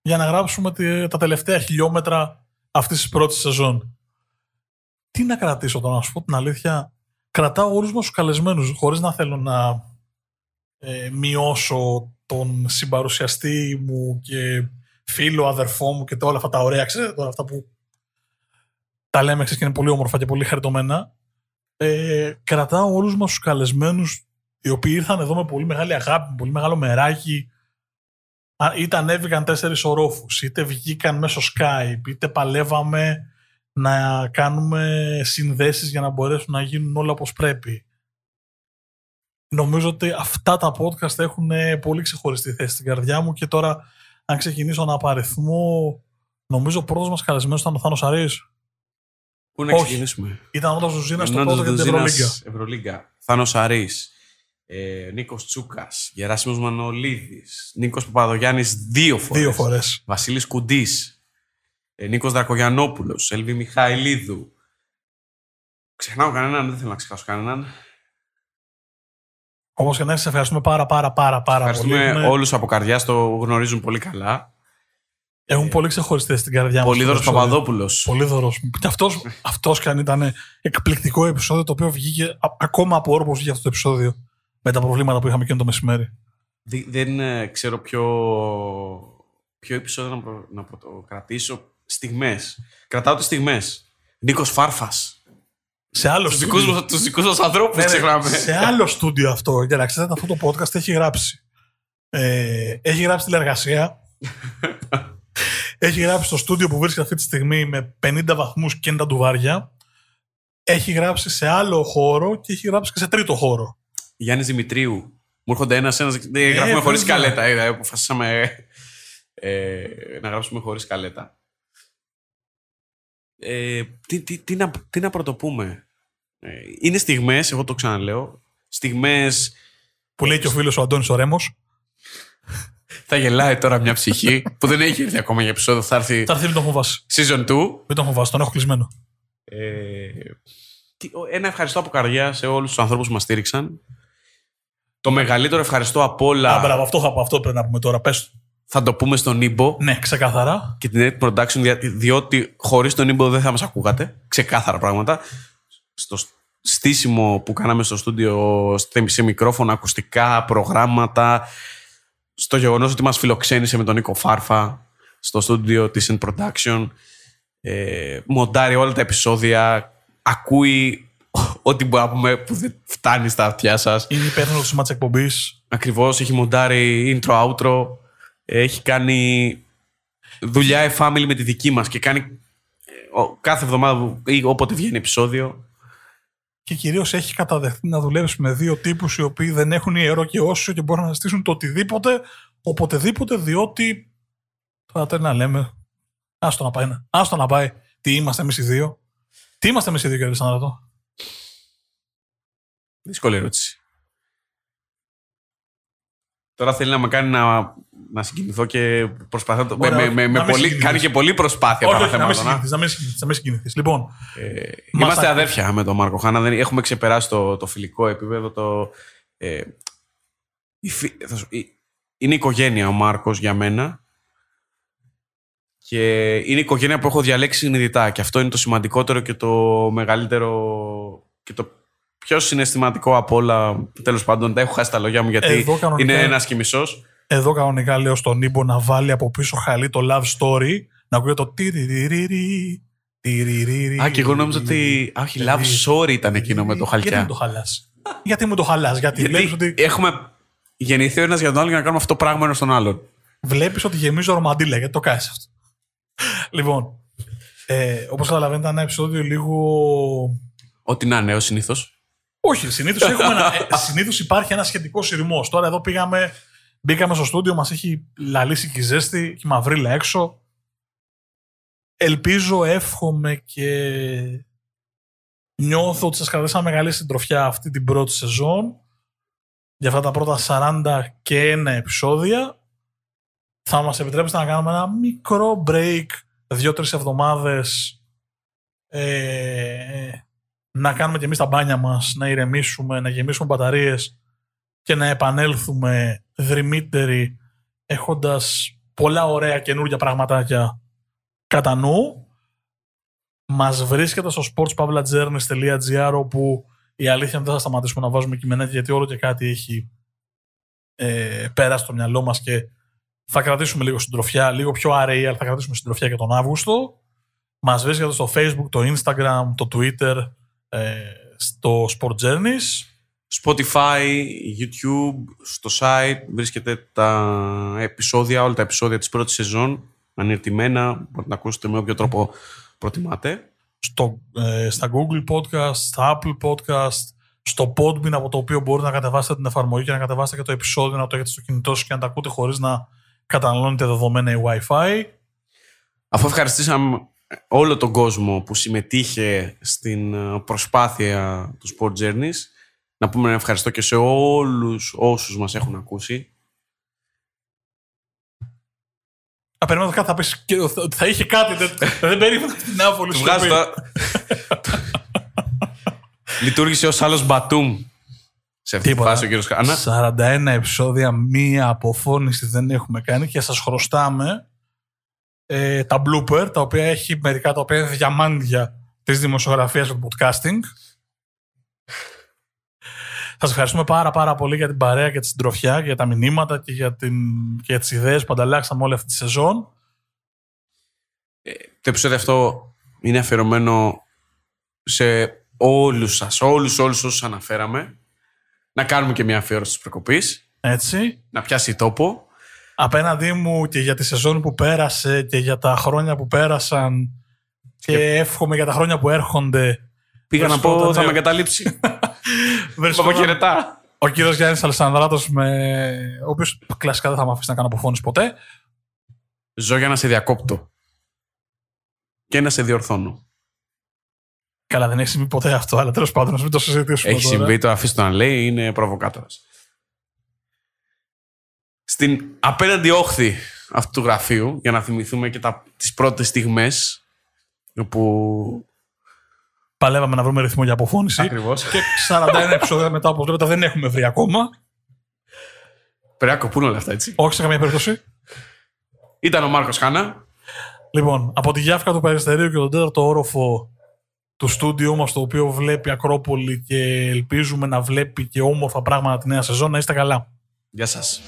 για να γράψουμε τα τελευταία χιλιόμετρα αυτής της πρώτης σεζόν. Τι να κρατήσω τώρα, να σου πω την αλήθεια. Κρατάω όλους μας τους καλεσμένους, χωρίς να θέλω να ε, μειώσω τον συμπαρουσιαστή μου και φίλο, αδερφό μου και όλα αυτά τα ωραία, ξέρετε τώρα αυτά που τα λέμε ξέρετε, και είναι πολύ όμορφα και πολύ χαριτωμένα. Ε, κρατάω όλους μας τους καλεσμένους οι οποίοι ήρθαν εδώ με πολύ μεγάλη αγάπη, με πολύ μεγάλο μεράκι. Είτε ανέβηκαν τέσσερις ορόφους, είτε βγήκαν μέσω Skype, είτε παλεύαμε να κάνουμε συνδέσεις για να μπορέσουν να γίνουν όλα όπως πρέπει. Νομίζω ότι αυτά τα podcast έχουν πολύ ξεχωριστή θέση στην καρδιά μου και τώρα αν ξεκινήσω να απαριθμώ νομίζω ο πρώτος μας καλεσμένος ήταν ο Θάνος Αρής. Πού να ξεκινήσουμε; Ήταν όταν Ζουζίνα στο πρώτο για την Ευρωλίγκα. Ευρωλίγκα. Θάνος Αρής, ε, Νίκος Τσούκας, Γεράσιμος Μανολίδης, Νίκος Παπαδογιάννης δύο φορές. Δύο φορές. Βασίλης Κουντής, ε, Νίκος Δρακογιανόπουλος, Ελβί Μιχαηλίδου. Ξεχνάω κανέναν, δεν θέλω να ξεχάσω κανέναν. Όμως και να σε ευχαριστούμε πάρα πάρα πάρα, πάρα Ευχαριστούμε πολύ. Ευχαριστούμε όλους από καρδιά, το γνωρίζουν πολύ καλά. Έχουν πολύ ξεχωριστές στην καρδιά μου. Πολύδωρο Παπαδόπουλος. Πολύδωρο. Και αυτός αυτός και αν ήταν εκπληκτικό επεισόδιο το οποίο βγήκε ακόμα από όρο βγήκε αυτό το επεισόδιο με τα προβλήματα που είχαμε και το μεσημέρι. Δεν, ε, ξέρω ποιο, ποιο επεισόδιο να, προ, να κρατήσω στιγμές. Κρατάω τις στιγμές. Νίκος Φάρφας. Σε άλλο τους δικούς, μας, τους δικούς μας ανθρώπους ναι, ναι ξεχνάμε. Σε άλλο στούντιο αυτό. Για να ξέρετε αυτό το podcast έχει γράψει. Ε, έχει γράψει τηλεργασία. έχει γράψει στο στούντιο που βρίσκεται αυτή τη στιγμή με 50 βαθμούς και 90 ντουβάρια. Έχει γράψει σε άλλο χώρο και έχει γράψει και σε τρίτο χώρο. Γιάννη Δημητρίου. Μου έρχονται ένα-ένα. Ε, γράφουμε χωρίς καλέτα. Ε, αποφασίσαμε ε, να γράψουμε χωρίς καλέτα. Ε, τι, τι, τι, να, τι να πρωτοπούμε; Ε, είναι στιγμές, εγώ το ξαναλέω, στιγμές... Που λέει και ο φίλος ο Αντώνης ο Ρέμος. θα γελάει τώρα μια ψυχή που δεν έχει έρθει ακόμα για επεισόδιο. Θα έρθει. Θα έρθει, μην τον έχω βάσει. Season 2. Μην τον έχω βάσει, τον έχω κλεισμένο. Ε, ένα ευχαριστώ από καρδιά σε όλους τους ανθρώπους που μας στήριξαν. Το μεγαλύτερο ευχαριστώ από όλα. Α, μπράβο, αυτό, αυτό πρέπει να πούμε τώρα. Πες θα το πούμε στον Νίμπο. Ναι, ξεκάθαρα. Και την Edit Production, διότι χωρίς τον Νίμπο δεν θα μας ακούγατε. Ξεκάθαρα πράγματα. Στο στήσιμο που κάναμε στο στούντιο, σε μικρόφωνα, ακουστικά, προγράμματα. Στο γεγονός ότι μας φιλοξένησε με τον Νίκο Φάρφα στο στούντιο της End Production. Ε, μοντάρει όλα τα επεισόδια. Ακούει ό,τι μπορεί να πούμε που δεν φτάνει στα αυτιά σας. Είναι υπεύθυνος του μάτσα εκπομπής. Ακριβώς, έχει μοντάρει intro-outro έχει κάνει δουλειά e-family με τη δική μας και κάνει ε, κάθε εβδομάδα ή όποτε βγαίνει επεισόδιο. Και κυρίως έχει καταδεχθεί να δουλεύει με δύο τύπους οι οποίοι δεν έχουν ιερό και όσιο και μπορούν να στήσουν το οτιδήποτε, οποτεδήποτε, διότι. Τώρα τέλει να λέμε. Άστο να πάει. Άστο να πάει. Τι είμαστε εμείς οι δύο; Τι είμαστε εμείς οι δύο, κύριε Σαναδατό. Δύσκολη ερώτηση. Τώρα θέλει να με κάνει να να συγκινηθώ και προσπαθώ. Το, με, με, με πολύ, κάνει και πολύ προσπάθεια όχι, όχι, να μην συγκινηθείς. Να μην συγκινηθείς. Λοιπόν, ε, είμαστε αδέρφια με τον Μάρκο Χάνα. Δεν, έχουμε ξεπεράσει το, το φιλικό επίπεδο. Το, ε, η, είναι οικογένεια ο Μάρκος για μένα. Και είναι η οικογένεια που έχω διαλέξει συνειδητά. Και αυτό είναι το σημαντικότερο και το μεγαλύτερο και το πιο συναισθηματικό από όλα. Τέλος πάντων, τα έχω χάσει τα λόγια μου γιατί είναι ένας και μισός. Εδώ κανονικά λέω στον Νίμπο να βάλει από πίσω χαλί το love story, να ακούει το τυριριριρι. Α, και εγώ νόμιζα ότι. Όχι, love story ήταν εκείνο με το χαλκιά. Γιατί μου το χαλάς; Γιατί μου το χαλάς, Γιατί, γιατί ότι. Έχουμε γεννηθεί ο ένας για τον άλλο για να κάνουμε αυτό το πράγμα ένα στον άλλον. Βλέπεις ότι γεμίζω ρομαντίλα, γιατί το κάνεις αυτό. λοιπόν, ε, όπως καταλαβαίνετε, ένα επεισόδιο λίγο. Ό,τι να είναι, συνήθως. Όχι, συνήθως ε, συνήθως υπάρχει ένα σχετικό σειρμός. Τώρα εδώ πήγαμε Μπήκαμε στο στούντιο, μας έχει λαλήσει και η ζέστη, έχει μαυρίλα έξω. Ελπίζω, εύχομαι και νιώθω ότι σας κρατήσαμε μεγάλη συντροφιά αυτή την πρώτη σεζόν. Για αυτά τα πρώτα 40 και ένα επεισόδια. Θα μας επιτρέψετε να κάνουμε ένα μικρό break, δύο-τρεις εβδομάδες, ε, να κάνουμε και εμείς τα μπάνια μας, να ηρεμήσουμε, να γεμίσουμε μπαταρίες και να επανέλθουμε δρυμύτεροι έχοντας πολλά ωραία καινούργια πραγματάκια κατά νου. Μας βρίσκεται στο sportspavlajourneys.gr όπου η αλήθεια είναι δεν θα σταματήσουμε να βάζουμε κειμενάκια γιατί όλο και κάτι έχει ε, πέρασει στο μυαλό μας και θα κρατήσουμε λίγο συντροφιά, λίγο πιο αραιή, αλλά θα κρατήσουμε συντροφιά και τον Αύγουστο. Μας βρίσκεται στο Facebook, το Instagram, το Twitter, ε, στο Sport Journeys Spotify, YouTube, στο site βρίσκεται τα επεισόδια, όλα τα επεισόδια της πρώτης σεζόν ανερτημένα, μπορείτε να ακούσετε με όποιο τρόπο προτιμάτε. Στο, ε, στα Google Podcast, στα Apple Podcast, στο Podbean από το οποίο μπορείτε να κατεβάσετε την εφαρμογή και να κατεβάσετε και το επεισόδιο, να το έχετε στο κινητό σας και να τα ακούτε χωρίς να καταναλώνετε δεδομένα η Wi-Fi. Αφού ευχαριστήσαμε όλο τον κόσμο που συμμετείχε στην ε, προσπάθεια του Sport Journeys, να πούμε ένα ευχαριστώ και σε όλους όσους μας έχουν ακούσει. Α, περιμένω κάτι θα πεις και ότι θα είχε κάτι, δεν, δεν περίμενα την άβολη Του σιωπή. βγάζω τώρα. Λειτουργήσε ως άλλος Μπατούμ σε αυτή τη Τίποτα. φάση ο κύριος Χάνα. 41 επεισόδια, μία αποφώνηση δεν έχουμε κάνει και σας χρωστάμε ε, τα blooper, τα οποία έχει μερικά τα οποία είναι διαμάντια της δημοσιογραφίας του podcasting. Σας ευχαριστούμε πάρα πάρα πολύ για την παρέα και τη συντροφιά, για τα μηνύματα και για, την, και για τις ιδέες που ανταλλάξαμε όλη αυτή τη σεζόν. Το επεισόδιο αυτό είναι αφιερωμένο σε όλους σας, όλους όλους όσους αναφέραμε. Να κάνουμε και μια αφιέρωση της προκοπής, Έτσι. να πιάσει τόπο. Απέναντί μου και για τη σεζόν που πέρασε και για τα χρόνια που πέρασαν και εύχομαι για τα χρόνια που έρχονται Πήγα να πω Βρισκόταν, θα ε, με εγκαταλείψει. βρισκόταν χαιρετά. ο κύριος Γιάννης Αλεσανδράτος με... ο οποίος κλασικά δεν θα με αφήσει να κάνω αποφώνηση ποτέ. Ζω για να σε διακόπτω. Και να σε διορθώνω. Καλά δεν έχει συμβεί ποτέ αυτό, αλλά τέλος πάντων ας μην το συζητήσουμε Έχει τώρα. συμβεί το αφήστε το να λέει, είναι προβοκάτορας. Στην απέναντι όχθη αυτού του γραφείου, για να θυμηθούμε και τα, τις πρώτες στιγμές, όπου... Παλεύαμε να βρούμε ρυθμό για αποφώνηση. Ακριβώς. Και 41 επεισόδια μετά, όπως βλέπετε, δεν έχουμε βρει ακόμα. Πρέπει να κοπούν όλα αυτά, έτσι. Όχι σε καμία περίπτωση. Ήταν ο Μάρκος Χάνα. Λοιπόν, από τη Γιάφκα του Περιστερίου και τον τέταρτο όροφο του στούντιό μας, το οποίο βλέπει Ακρόπολη και ελπίζουμε να βλέπει και όμορφα πράγματα τη νέα σεζόν, να είστε καλά. Γεια σας.